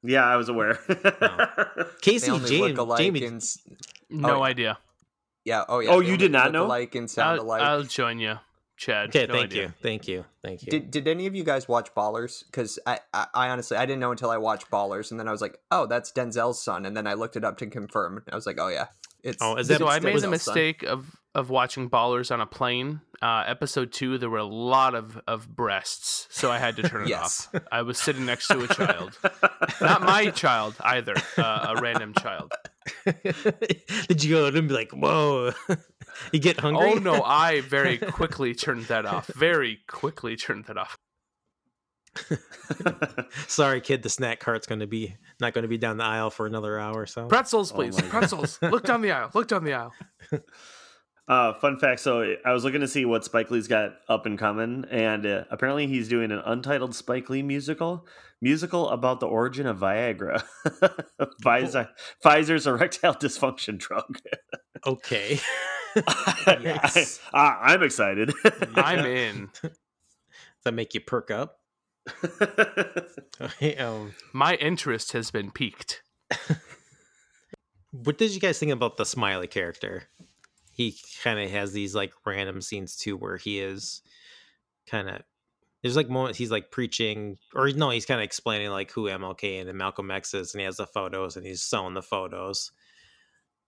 yeah, I was aware. (laughs) They Casey only James, look Jamie. and No yeah. idea. yeah. Oh yeah. Oh, they you did not look know? Alike and sound I'll, alike. I'll join you, Chad. Okay, No thank idea. you, thank you, thank you. Did Did any of you guys watch Ballers? Because I, I I honestly I didn't know until I watched Ballers, and then I was like, oh, that's Denzel's son, and then I looked it up to confirm. and I was like, oh yeah, it's. Oh, is that- So it's I made Denzel's the son. mistake of of watching Ballers on a plane. Uh, episode two, there were a lot of of breasts, so I had to turn it Yes. off. I was sitting next to a child, (laughs) not my child either, uh, a random child. (laughs) Did you go and be like, "Whoa"? (laughs) you get hungry? Oh no, (laughs) I very quickly turned that off. Very quickly turned that off. Sorry, kid. The snack cart's going to be not going to be down the aisle for another hour. or So Pretzels, Oh please. my God. Pretzels. Look down the aisle. Look down the aisle. Uh, fun fact: So I was looking to see what Spike Lee's got up and coming, and uh, apparently he's doing an untitled Spike Lee musical, musical about the origin of Viagra, (laughs) Pfizer, Pfizer's erectile dysfunction drug. (laughs) okay. Yes. I, am excited. I'm in. Does that make you perk up? (laughs) um, My interest has been piqued. what did you guys think about the Smiley character? He kind of has these like random scenes too, where he is kind of. There's like moments he's like preaching, or no, he's kind of explaining like who MLK and then Malcolm X is, and he has the photos and he's showing the photos.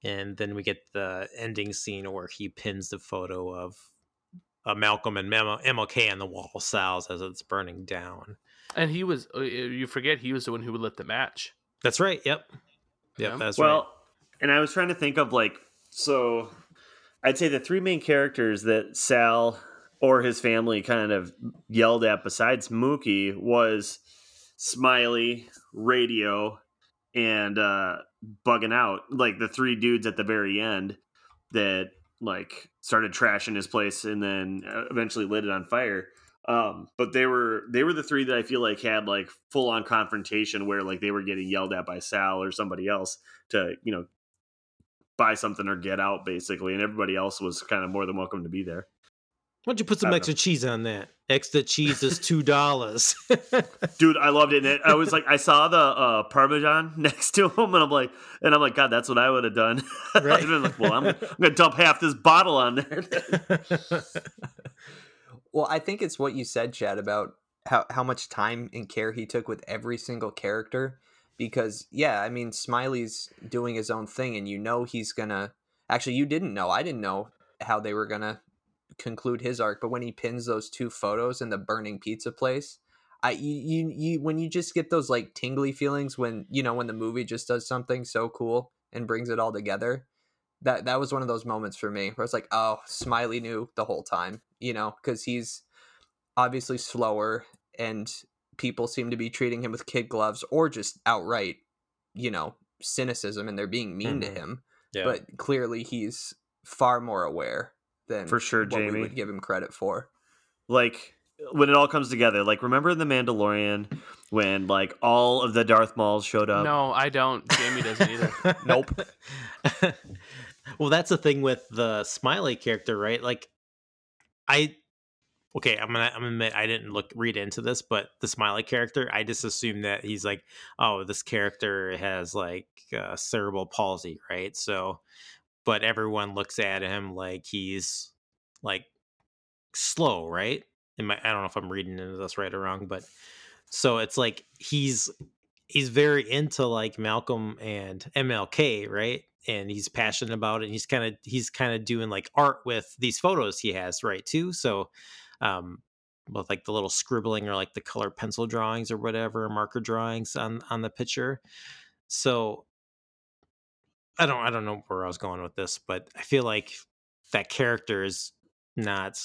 And then we get the ending scene where he pins the photo of uh, Malcolm and Mem- MLK on the wall of Sal's as it's burning down. And he was, uh, you forget, he was the one who lit the match. That's right. Yep. Yep. Yeah. That's right. well, and I was trying to think of like so. I'd say the three main characters that Sal or his family kind of yelled at, besides Mookie, was Smiley, Radio, and uh, Bugging Out. Like the three dudes at the very end that like started trashing his place and then uh, eventually lit it on fire. Um, but they were they were the three that I feel like had like full on confrontation where like they were getting yelled at by Sal or somebody else to you know buy something or get out basically, and everybody else was kind of more than welcome to be there. Why don't you put some I don't extra cheese on that? Extra cheese is two dollars. (laughs) Dude, I loved it. And it- I was like, I saw the uh, Parmesan (laughs) next to him, and I'm like, and I'm like, God, that's what I would (laughs) have done. Right. I'd been like, well, I'm, I'm gonna dump half this bottle on there. Well, I think it's what you said, Chad, about how, how much time and care he took with every single character. Because, yeah, I mean, Smiley's doing his own thing, and you know he's gonna. Actually, you didn't know. I didn't know how they were gonna conclude his arc. But when he pins those two photos in the burning pizza place, I you, you when you just get those like tingly feelings when you know when the movie just does something so cool and brings it all together. That that was one of those moments for me where it's like, oh, Smiley knew the whole time, you know, because he's obviously slower and people seem to be treating him with kid gloves or just outright, you know, cynicism and they're being mean Mhm. to him. yeah. But clearly he's far more aware than For sure, what we Jamie. would give him credit for. like when it all comes together. Like, remember in the Mandalorian when like all of the Darth Mauls showed up? No, I don't. Jamie doesn't either. (laughs) Nope. (laughs) well, that's the thing with the Smiley character, right? Like, I okay, I'm gonna I'm gonna admit I didn't look read into this, but the Smiley character, I just assumed that he's like, oh, this character has like uh, cerebral palsy, right? So, but everyone looks at him like he's like slow, right? I, I don't know if I'm reading into this right or wrong, but so it's like he's he's very into like Malcolm and MLK, right? And he's passionate about it. And he's kind of he's kind of doing like art with these photos he has, right? Too. So, um, with like the little scribbling or like the color pencil drawings or whatever, marker drawings on on the picture. So, I don't I don't know where I was going with this, but I feel like that character is not.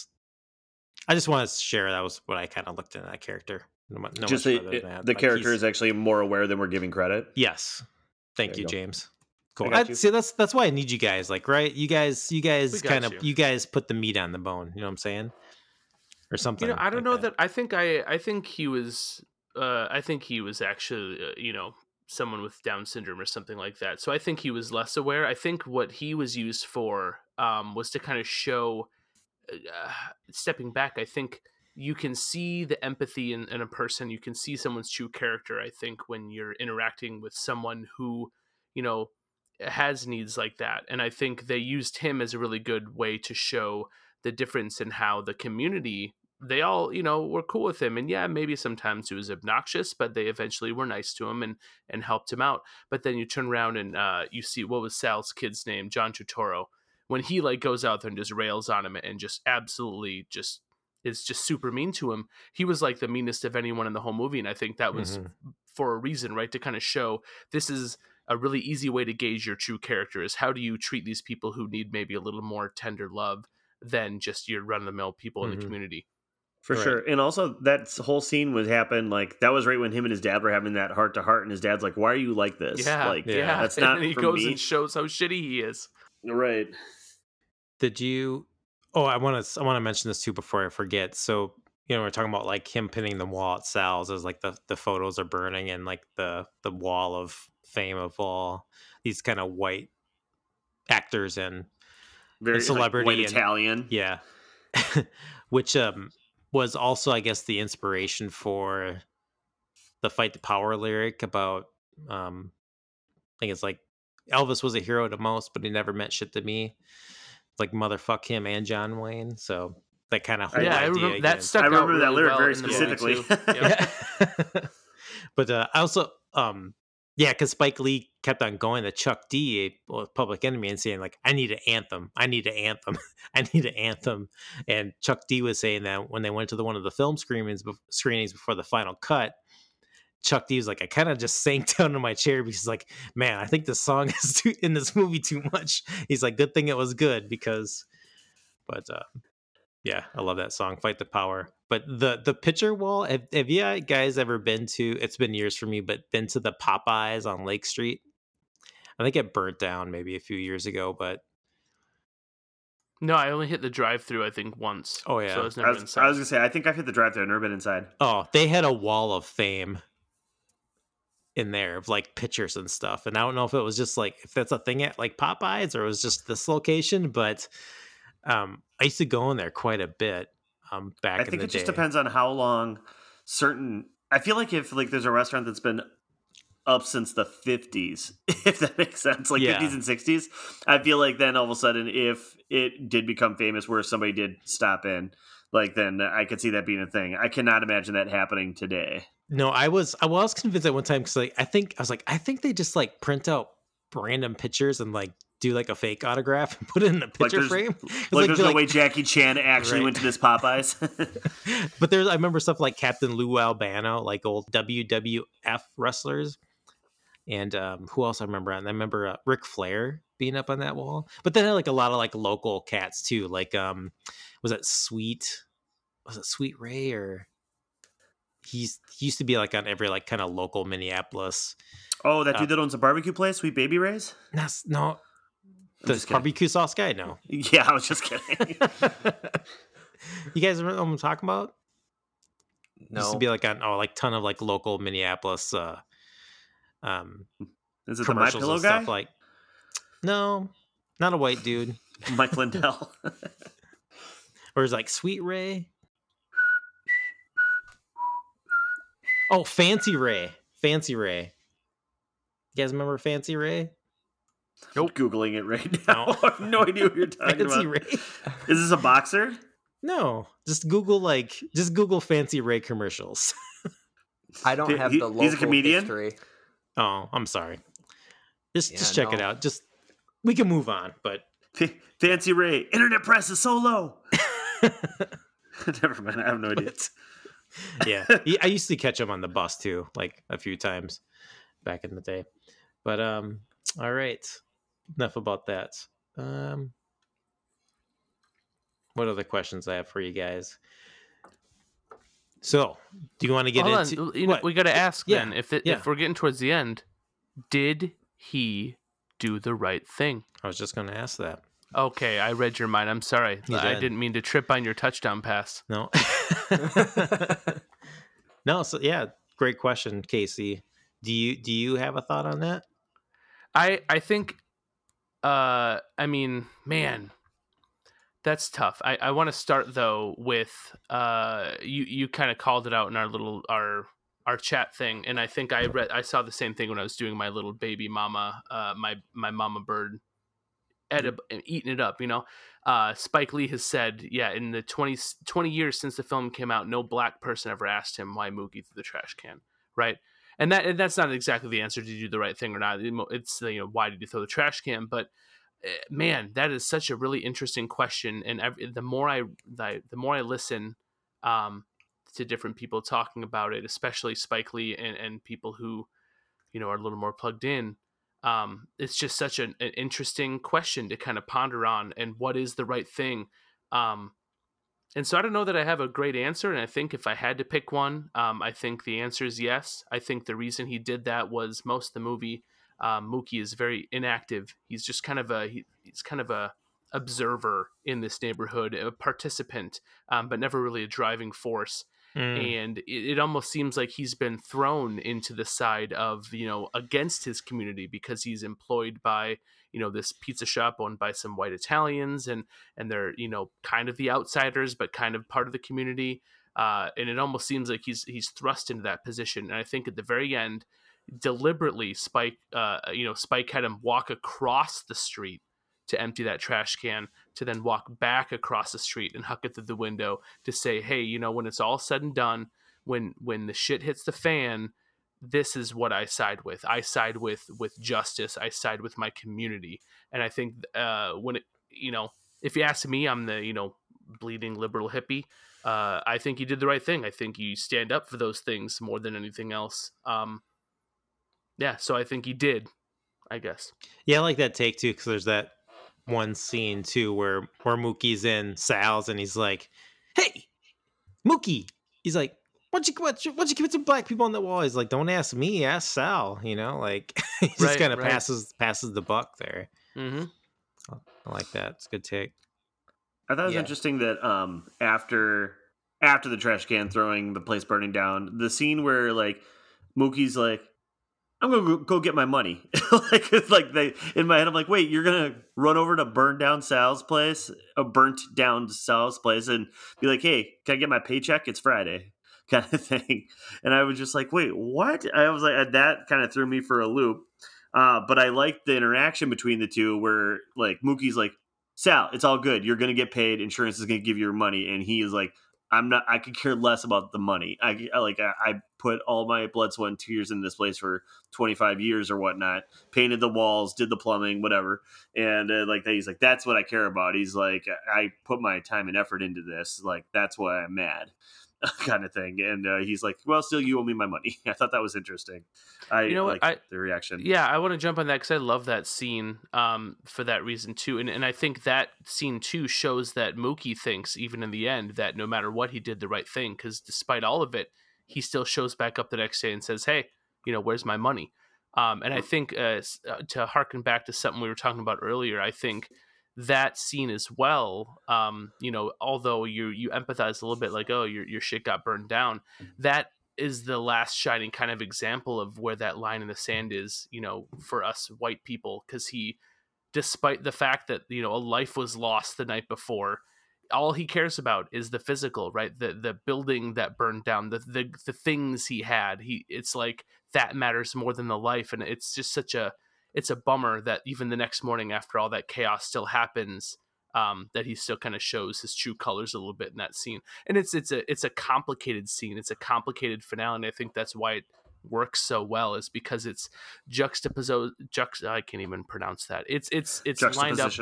I just wanted to share that was what I kind of looked at that character. No, no just much the, than that. the character is actually more aware than we're giving credit. Yes. Thank There you, you. James. Cool. I I- you. see, that's that's why I need you guys. Like, right? You guys, you guys kind of, you. you. guys put the meat on the bone. You know what I'm saying? Or something. You know, I don't like know that. I think I I think he was uh I think he was actually uh, you know someone with Down syndrome or something like that. So I think he was less aware. I think what he was used for um was to kind of show uh, stepping back. I think you can see the empathy in, in a person. You can see someone's true character. I think when you're interacting with someone who you know has needs like that, and I think they used him as a really good way to show the difference in how the community they all you know were cool with him. And yeah maybe sometimes he was obnoxious but they eventually were nice to him and and helped him out. But then you turn around and uh you see what was sal's kid's name? John Turturro. when he like goes out there and just rails on him and just absolutely just is just super mean to him he was like the meanest of anyone in the whole movie. And i think that was Mhm. for a reason right? To kind of show this is a really easy way to gauge your true character is how do you treat these people who need maybe a little more tender love than just your run of the mill people in Mhm. the community. For Right. sure. And also that whole scene would happen like that was right when him and his dad were having that heart to heart and his dad's like, Why are you like this? Yeah, Like Yeah. yeah. that's (laughs) not then he for goes me. and shows how shitty he is. Right. Did you? Oh, I want to. I want to mention this too before I forget. So you know, we're talking about like him pinning the wall at Sal's as like the the photos are burning and like the the wall of fame of all these kind of white actors and Very celebrity like, white and- Italian. yeah, (laughs) which um was also I guess the inspiration for the fight the power lyric about um I think it's like Elvis was a hero to most, but he never meant shit to me. Like motherfuck him and John Wayne. So that kind of whole yeah, I idea remember that stuck I out remember that lyric well very in the movie, specifically. too. (laughs) (laughs) Yeah. but uh, I also um yeah, because Spike Lee kept on going to Chuck D, Public Enemy, and saying like, "I need an anthem. I need an anthem. (laughs) I need an anthem." And Chuck D was saying that when they went to the one of the film screenings screenings before the final cut, Chuck D was like, "I kind of just sank (laughs) down in my chair because like, man, I think this song (laughs) is too, in this movie too much." He's like, "Good thing it was good because," but uh, yeah, I love that song, "Fight the Power." But the the picture wall, have, have you guys ever been to? It's been years for me, but been to the Popeyes on Lake Street. I think it burnt down maybe a few years ago, but No, I only hit the drive-through. I think once. Oh, yeah. so I was I was, inside. I was gonna say I think I've hit the drive there, I've never been inside. oh, they had a wall of fame in there of like pictures and stuff. And I don't know if it was just like if that's a thing at like Popeyes or it was just this location, but um I used to go in there quite a bit um back I in think it just depends on how long certain I feel like if like there's a restaurant that's been up since the 50s (laughs) if that makes sense like Yeah. 50s and 60s i feel like then all of a sudden if it did become famous where somebody did stop in like then i could see that being a thing. I cannot imagine that happening today. No, I was I was convinced at one time because like I think I was like I think they just like print out random pictures and like do like a fake autograph and (laughs) put it in a picture there's- frame. It's (laughs) like, there's no way jackie chan actually Right. went to this popeyes (laughs) but there's I remember stuff like Captain Lou Albano, like old WWF wrestlers, and um, who else I remember? And I remember uh, Ric Flair being up on that wall. But then like a lot of like local cats too. Like um, was that Sweet? Was it Sweet Ray or? He's he used to be like on every like kind of local Minneapolis. oh that Uh, dude that owns a barbecue place sweet baby rays no The barbecue sauce guy. No, (laughs) yeah i was just kidding. (laughs) You guys remember what I'm talking about? Used No, to be like on oh like ton of like local Minneapolis uh um is it the my pillow guy stuff like no not a white dude. (laughs) Mike lindell. Or is like sweet ray? Oh fancy ray. Fancy ray. You guys remember fancy ray nope. (laughs) Googling it right now. No. (laughs) i have no idea what you're (laughs) talking fancy about. Ray. Is this a boxer? No. Just google like just google fancy ray commercials. I don't He- have he- the local he's a comedian? history. oh i'm sorry. Just Yeah, just check it out. Just we can move on but F- Fancy Ray, internet press is so low. Never mind, I have no idea. yeah. He- i used to catch him on the bus too like a few times back in the day. But um all right enough about that um what other questions i have for you guys so do you want to get Hold into on, you know, we got to ask Yeah, then if it, yeah. if we're getting towards the end, did he do the right thing? I was just going to ask that. Okay, I read your mind. I'm sorry. You I did. didn't mean to trip on your touchdown pass. No. (laughs) no, so yeah, great question, Casey. Do you do you have a thought on that? I I think uh I mean, man, that's tough. I I want to start though with uh you you kind of called it out in our little our our chat thing and I think I read I saw the same thing when I was doing my little baby mama uh my my mama bird edib- eating it up, you know. Uh Spike Lee has said, yeah, in the 20 20 years since the film came out, no black person ever asked him why Mookie threw the trash can, right? And that and that's not exactly the answer to do the right thing or not. It's you know why did you throw the trash can? But eh, man, that is such a really interesting question. And every, the more I the, the more I listen um, to different people talking about it, especially Spike Lee and, and people who you know are a little more plugged in, um, it's just such an, an interesting question to kind of ponder on. And what is the right thing? Um, and so I don't know that I have a great answer. And I think if I had to pick one, um, I think the answer is yes. I think the reason he did that was most of the movie, um, Mookie is very inactive. He's just kind of a he, he's kind of a observer in this neighborhood, a participant, um, but never really a driving force. Mm. And it, it almost seems like he's been thrown into the side of you know against his community because he's employed by you know this pizza shop owned by some white Italians and and they're you know kind of the outsiders but kind of part of the community uh, and it almost seems like he's he's thrust into that position. And I think at the very end deliberately Spike uh, you know Spike had him walk across the street to empty that trash can to then walk back across the street and huck it through the window to say hey you know when it's all said and done when when the shit hits the fan this is what I side with. I side with with justice. I side with my community. And I think uh, when it, you know, if you ask me, I'm the you know bleeding liberal hippie. Uh, I think you did the right thing. I think you stand up for those things more than anything else. Um, yeah, so I think you did. I guess. Yeah, I like that take too, because there's that one scene too where where Mookie's in Sal's and he's like, "Hey, Mookie," he's like, "What'd you what what'd you give it to black people on the wall?" He's like, "Don't ask me, ask Sal." You know, like (laughs) he just Right, kind of right. passes passes the buck there. Mm-hmm. I like that. It's a good take. I thought it was Yeah. interesting that um after after the trash can throwing the place burning down, the scene where like Mookie's like, I'm gonna go- go get my money. (laughs) like it's like they in my head, I'm like, wait, you're gonna run over to burn down Sal's place, a burnt down Sal's place, and be like, hey, can I get my paycheck? It's Friday, (laughs) kind of thing. And I was just like, wait, what? I was like, that kind of threw me for a loop. Uh, but I liked the interaction between the two, where like Mookie's like, Sal, it's all good. You're gonna get paid. Insurance is gonna give you your money, and he is like, I'm not. I could care less about the money. I, I like. I, I put all my blood, sweat, and tears in this place for 25 years or whatnot. Painted the walls, did the plumbing, whatever. And uh, like that, he's like, that's what I care about. He's like, I put my time and effort into this. Like that's why I'm mad, (laughs) kind of thing. And uh, he's like, well, still, you owe me my money. (laughs) I thought that was interesting. I You know what? like I- the reaction. Yeah, I want to jump on that because I love that scene um, for that reason too, and and I think that scene too shows that Mookie thinks even in the end that no matter what he did the right thing because despite all of it, he still shows back up the next day and says, "Hey, you know, where's my money?" Um, and I think uh, uh, to harken back to something we were talking about earlier, I think that scene as well. Um, you know, although you you empathize a little bit, like, oh, your your shit got burned down. That is the last shining kind of example of where that line in the sand is. You know, for us white people, because he, despite the fact that you know a life was lost the night before. All he cares about is the physical, right? The the building that burned down, the the the things he had. He it's like that matters more than the life, and it's just such a it's a bummer that even the next morning after all that chaos still happens um, that he still kind of shows his true colors a little bit in that scene and it's it's a it's a complicated scene it's a complicated finale and i think that's why it works so well is because it's juxtaposed juxt i can't even pronounce that it's it's it's lined up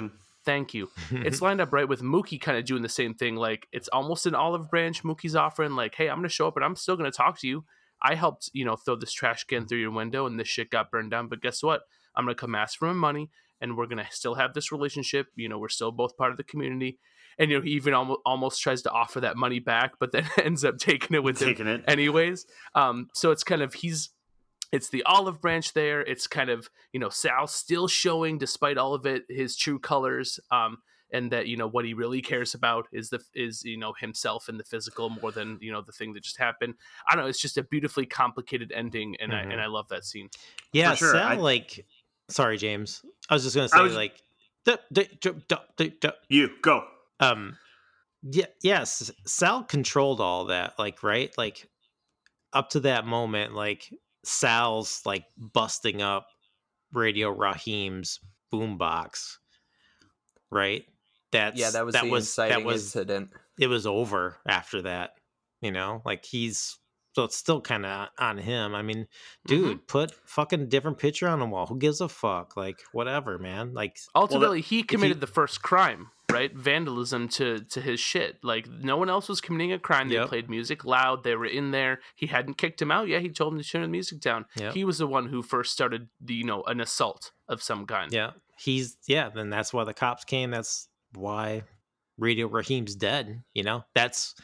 thank you (laughs) it's lined up right with Mookie kind of doing the same thing. Like it's almost an olive branch Mookie's offering, like, hey, I'm gonna show up and I'm still gonna talk to you. I helped, you know, throw this trash can through your window and this shit got burned down. But guess what? I'm gonna come ask for my money and we're gonna still have this relationship. You know, we're still both part of the community. And you know, he even almost almost tries to offer that money back, but then (laughs) ends up taking it with him it. anyways. Um, so it's kind of he's it's the olive branch there. It's kind of you know Sal still showing, despite all of it, his true colors. Um, and that you know what he really cares about is the is you know himself and the physical more than you know the thing that just happened. I don't know. It's just a beautifully complicated ending, and Mhm. I and I love that scene. Yeah, sure, Sal I- like. Sorry, James. I was just gonna say was- like. duh, duh, duh. You go. um yeah yes sal controlled all that like right like up to that moment like sal's like busting up radio raheem's boombox right that's yeah, that was that the was that was incident. it was over after that you know like he's so it's still kind of on him i mean mm-hmm. dude put fucking different picture on the wall who gives a fuck like whatever man like Ultimately, he he- committed the first crime, right? Vandalism to to his shit. Like no one else was committing a crime. They Yep. played music loud. They were in there. He hadn't kicked him out yet. He told him to turn the music down. Yep. He was the one who first started the you know an assault of some kind. Yeah, he's yeah. Then that's why the cops came. That's why Radio Raheem's dead. You know, that's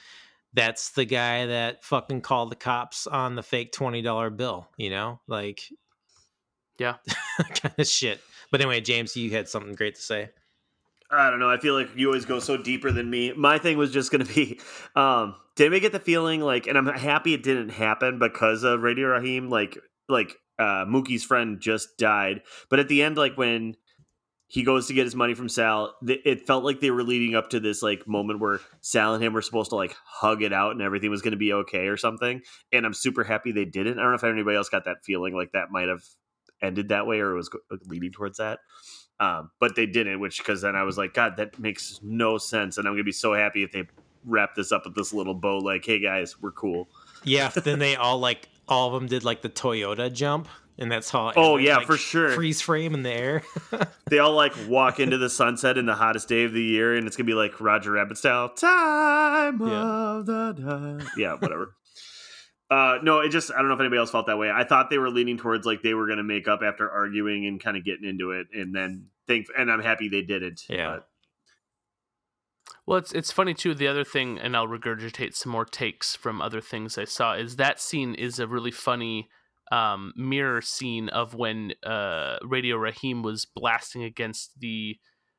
that's the guy that fucking called the cops on the fake twenty dollar bill. You know, like Yeah. (laughs) kind of shit. But anyway, James, you had something great to say. I don't know. I feel like you always go so deeper than me. My thing was just going (laughs) to be, um, did we get the feeling like, and I'm happy it didn't happen because of Radio Raheem, like, like uh, Mookie's friend just died. But at the end, like when he goes to get his money from Sal, it felt like they were leading up to this like moment where Sal and him were supposed to like hug it out and everything was going to be okay or something. And I'm super happy they didn't. I don't know if anybody else got that feeling like that might have ended that way or it was go- leading towards that. Um, but they didn't, which because then I was like, God, that makes no sense, and I'm gonna be so happy if they wrap this up with this little bow, like, hey guys, we're cool. Yeah, then they all like all of them did like the Toyota jump, and that's how. Oh, everybody, yeah, like, for sure. Freeze frame in the air. (laughs) They all like walk into the sunset in the hottest day of the year, and it's gonna be like Roger Rabbit style, time Yeah. of the night. Yeah, whatever. (laughs) Uh, no, it just I don't know if anybody else felt that way. I thought they were leaning towards like they were going to make up after arguing and kind of getting into it, and then think. And I'm happy they didn't. Yeah. but- Well, it's it's funny too. The other thing, and I'll regurgitate some more takes from other things I saw, is that scene is a really funny um, mirror scene of when uh, Radio Raheem was blasting against the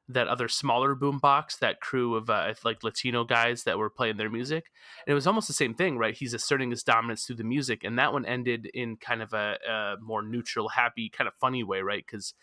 that other smaller boombox, that crew of uh, like Latino guys that were playing their music. And it was almost the same thing, right? He's asserting his dominance through the music, and that one ended in kind of a, a more neutral, happy, kind of funny way, right? Because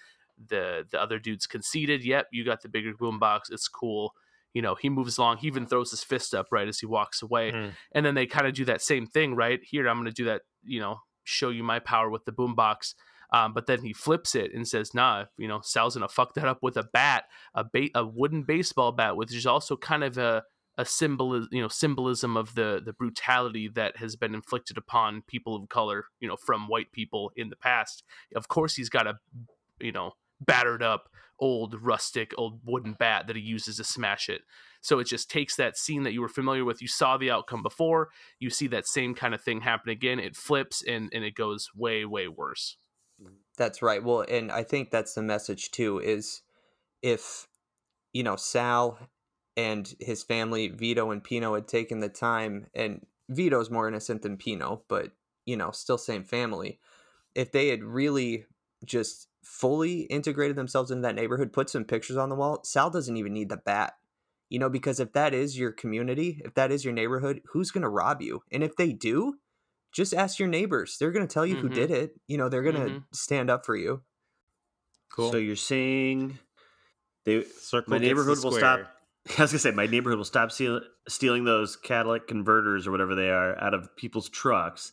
the the other dudes conceded. Yep, you got the bigger boombox. It's cool you know he moves along he even throws his fist up right as he walks away Mm. and then they kind of do that same thing right here i'm going to do that you know show you my power with the boombox um, but then he flips it and says nah you know sal's to fuck that up with a bat a, ba- a wooden baseball bat which is also kind of a a symbol you know symbolism of the the brutality that has been inflicted upon people of color you know from white people in the past. Of course he's got a you know battered up old rustic old wooden bat that he uses to smash it so it just takes that scene that you were familiar with you saw the outcome before you see that same kind of thing happen again it flips and and it goes way way worse mm, That's right. Well, and I think that's the message too is if you know Sal and his family, Vito and Pino had taken the time and Vito's more innocent than Pino, but you know, still same family. If they had really just fully integrated themselves into that neighborhood, put some pictures on the wall, Sal doesn't even need the bat. You know, because if that is your community, if that is your neighborhood, who's going to rob you? And if they do, just ask your neighbors. They're going to tell you who Mhm. did it. You know, they're going to Mhm. stand up for you. Cool. So you're saying they Circle my neighborhood will stop. (laughs) I was gonna say my neighborhood will stop steal, stealing those catalytic converters or whatever they are out of people's trucks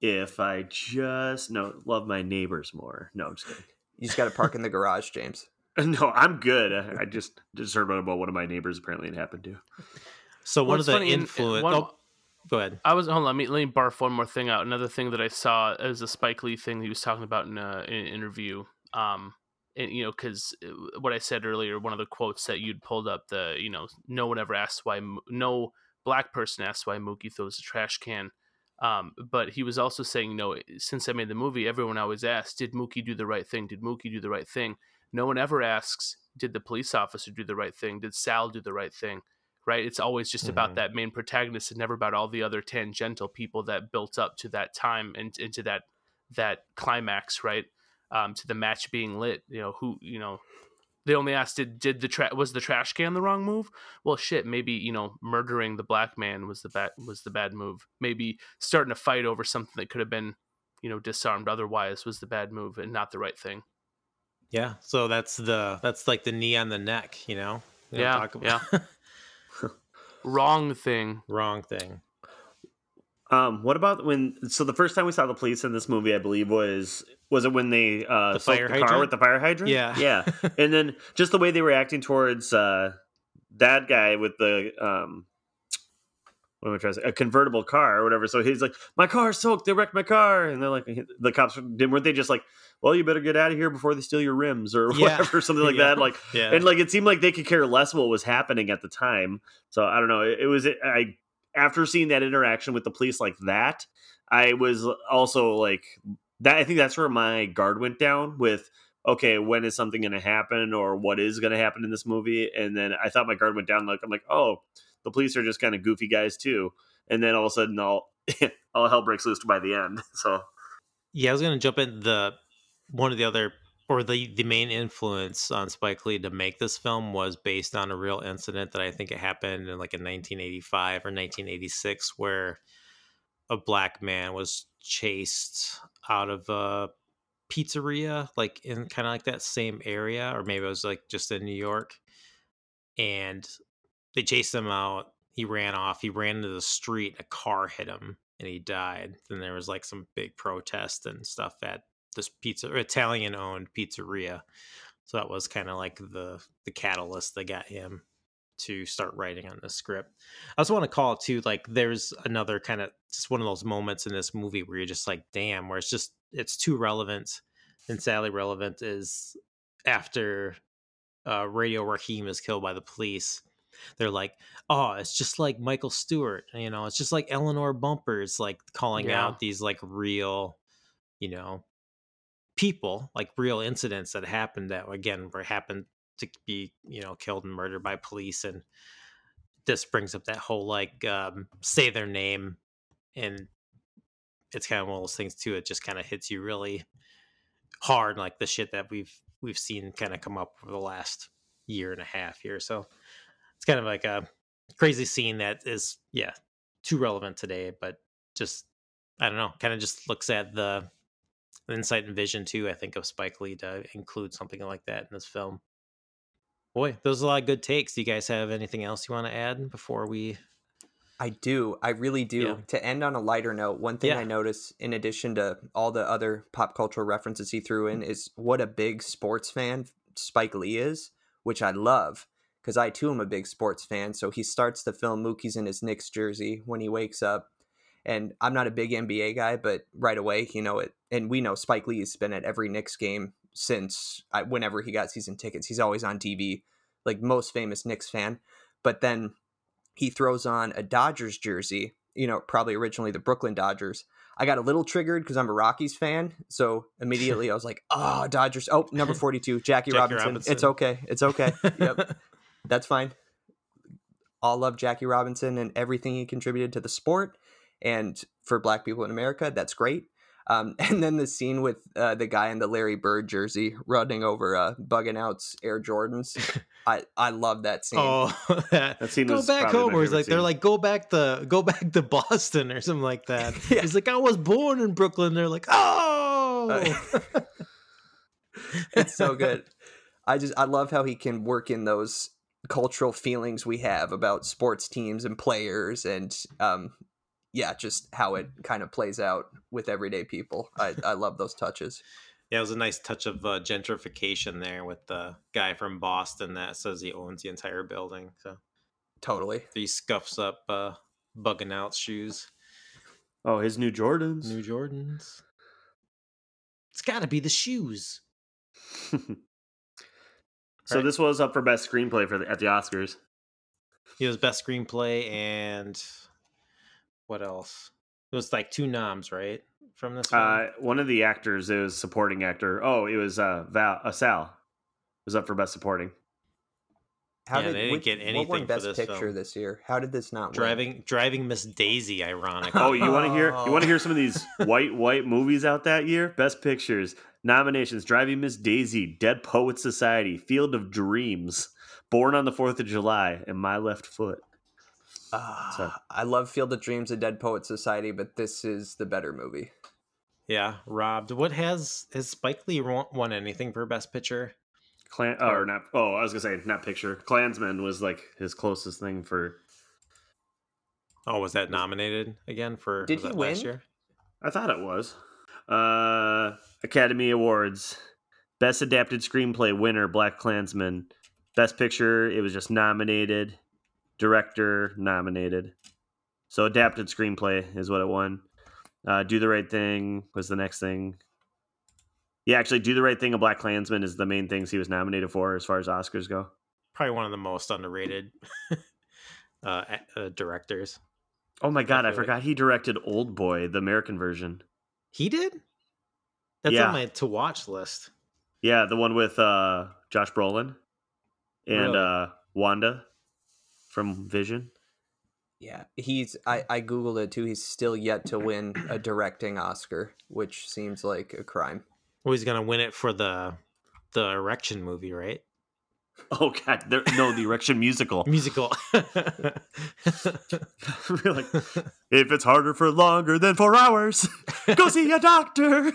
if I just no love my neighbors more. No, I'm just kidding. You just got to park in the garage, James. (laughs) No, I'm good. I I just just heard about one of my neighbors apparently it happened to. So Well, one it's of the funny, and- and influence. one- Oh, go ahead. I was hold on. Let me let me barf one more thing out. Another thing that I saw is a Spike Lee thing he was talking about in, a, in an interview. Um, and you know, because what I said earlier, one of the quotes that you'd pulled up, the you know, no one ever asks why, no black person asks why Mookie throws a trash can. Um, but he was also saying, you know, since I made the movie, everyone always asks, did Mookie do the right thing? Did Mookie do the right thing? No one ever asks, did the police officer do the right thing? Did Sal do the right thing? right? It's always just Mhm. about that main protagonist and never about all the other tangential people that built up to that time and into that that climax, right? Um, to the match being lit. You know who you know. They only asked, did did the tra- was the trash can the wrong move? Well, shit, maybe you know murdering the black man was the bad was the bad move. Maybe starting a fight over something that could have been you know disarmed otherwise was the bad move and not the right thing. Yeah, so that's the that's like the knee on the neck, you know. You know, Yeah, talk about- (laughs) Wrong thing. wrong thing. Um, what about when? So the first time we saw the police in this movie, I believe was was it when they uh The soaked fire the car hydrant? with the fire hydrant? Yeah. yeah. (laughs) And then just the way they were acting towards uh that guy with the um. What am I trying to say? A convertible car or whatever. So he's like, "My car's soaked. They wrecked my car." And they're like, "The cops didn't weren't they just like, well, you better get out of here before they steal your rims or (laughs) Yeah. whatever, something like (laughs) Yeah. that." Like, Yeah. and like it seemed like they could care less what was happening at the time so i don't know it, it was i after seeing that interaction with the police like that i was also like that i think that's where my guard went down with okay when is something going to happen or what is going to happen in this movie and then i thought my guard went down like i'm like oh the police are just kind of goofy guys too and then all of a sudden all (laughs) all hell breaks loose by the end (laughs) so. Yeah, I was gonna jump in the one of the other or the the main influence on Spike Lee to make this film was based on a real incident that I think it happened in like in 1985 or 1986 where a black man was chased out of a pizzeria like in kind of like that same area or maybe it was like just in New York and they chased him out he ran off he ran into the street a car hit him and he died. Then there was like some big protest and stuff at this pizza italian owned pizzeria. So that was kind of like the the catalyst that got him to start writing on the script. I also want to call it too like there's another kind of just one of those moments in this movie where you're just like damn where it's just it's too relevant and sadly relevant is after uh, radio raheem is killed by the police they're like, oh, it's just like Michael Stewart, you know, it's just like Eleanor Bumpurs, like calling Yeah. out these like real, you know, people, like real incidents that happened that again were happened to be, you know, killed and murdered by police. And this brings up that whole like um, say their name, and it's kind of one of those things too. It just kind of hits you really hard, like the shit that we've we've seen kind of come up over the last year and a half here. So it's kind of like a crazy scene that is yeah too relevant today but just i don't know kind of just looks at the insight and vision too i think of spike lee to include something like that in this film boy those are a lot of good takes do you guys have anything else you want to add before we I do. I really do. Yeah. To end on a lighter note, one thing Yeah. I noticed, in addition to all the other pop cultural references he threw in, mm. is what a big sports fan Spike Lee is, which I love because I too am a big sports fan. So he starts the film Mookie's in his Knicks jersey when he wakes up. And I'm not a big NBA guy, but right away, you know it. And we know Spike Lee's been at every Knicks game since I, whenever he got season tickets. He's always on TV, like most famous Knicks fan. But then he throws on a Dodgers jersey, you know, probably originally the Brooklyn Dodgers. I got a little triggered because I'm a Rockies fan. So immediately I was like, oh, Dodgers. Oh, number 42, Jackie, (laughs) Jackie Robinson. Robinson. It's okay. It's okay. Yep. (laughs) That's fine. All love Jackie Robinson and everything he contributed to the sport. And for black people in America, that's great. Um, (laughs) and then the scene with uh, the guy in the Larry Bird jersey running over uh, bugging out's Air Jordans. (laughs) I, I love that scene. oh (laughs) that, That scene go was back probably home my where he's favorite like they're like go back to go back to boston or something like that Yeah. he's like i was born in brooklyn they're like oh it's so good. I just I love how he can work in those cultural feelings we have about sports teams and players and um yeah, just how it kind of plays out with everyday people. I, (laughs) I love those touches. Yeah, it was a nice touch of uh, gentrification there with the guy from Boston that says he owns the entire building. So Totally. he scuffs up uh, bugging out shoes. oh his new jordans New Jordans. It's got to be the shoes. (laughs) so Right. this was up for best screenplay for the, at the oscars He was best screenplay and what else? It was like two noms, right? From this film. Uh, one of the actors, it was supporting actor. Oh, it was uh, Val uh, Sal was up for best supporting. How Yeah, did they didn't which- get what anything won for Best this Picture film. this year? How did this not win? Driving driving Miss Daisy, ironically. Oh, you want to hear? You want to hear some of these (laughs) white white movies out that year? Best Pictures nominations: Driving Miss Daisy, Dead Poet Society, Field of Dreams, Born on the Fourth of July, and My Left Foot. Ah, So- I love Field of Dreams and Dead Poet Society, but this is the better movie. Yeah, robbed. What has has Spike Lee won won anything for Best Picture? Klan or not? Oh, I was gonna say not picture. Klansman was like his closest thing for. Oh, was that nominated again for? Did he that last win? year? I thought it was. Uh, Academy Awards, Best Adapted Screenplay winner BlacKkKlansman, Best Picture it was just nominated, Director nominated, so Adapted Screenplay is what it won. Uh, Do the Right Thing was the next thing. Yeah, actually, Do the Right Thing and BlacKkKlansman is the main things he was nominated for as far as Oscars go. Probably one of the most underrated (laughs) uh, uh, directors. Oh my god, I, feel like- forgot he directed Oldboy, the American version. He did. That's Yeah. on my to watch list. Yeah, the one with uh Josh Brolin and Really? uh Wanda from Vision. Yeah, he's. I I googled it too. He's still yet to win a directing Oscar, which seems like a crime. Well, he's gonna win it for the the erection movie, right? Oh god, there, no, the Erection musical. (laughs) Musical. (laughs) Like, if it's harder for longer than four hours, (laughs) go see a doctor.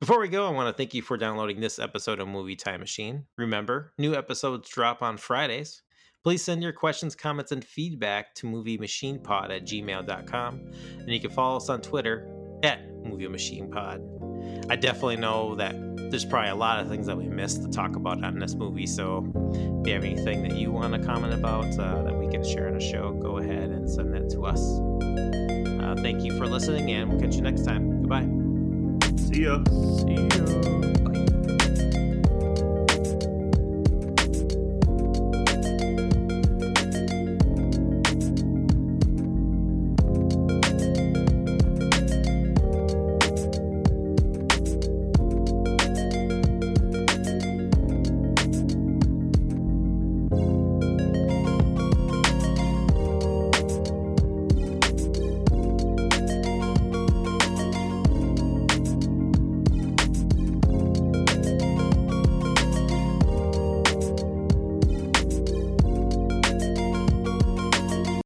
Before we go, I want to thank you for downloading this episode of Movie Time Machine. Remember, new episodes drop on Fridays. Please send your questions, comments, and feedback to moviemachinepod at gmail.com. And you can follow us on Twitter at moviemachinepod. I definitely know that there's probably a lot of things that we missed to talk about on this movie. So if you have anything that you want to comment about uh, that we can share on a show, go ahead and send that to us. Uh, thank you for listening, and we'll catch you next time. Goodbye. see ya. See ya. Bye.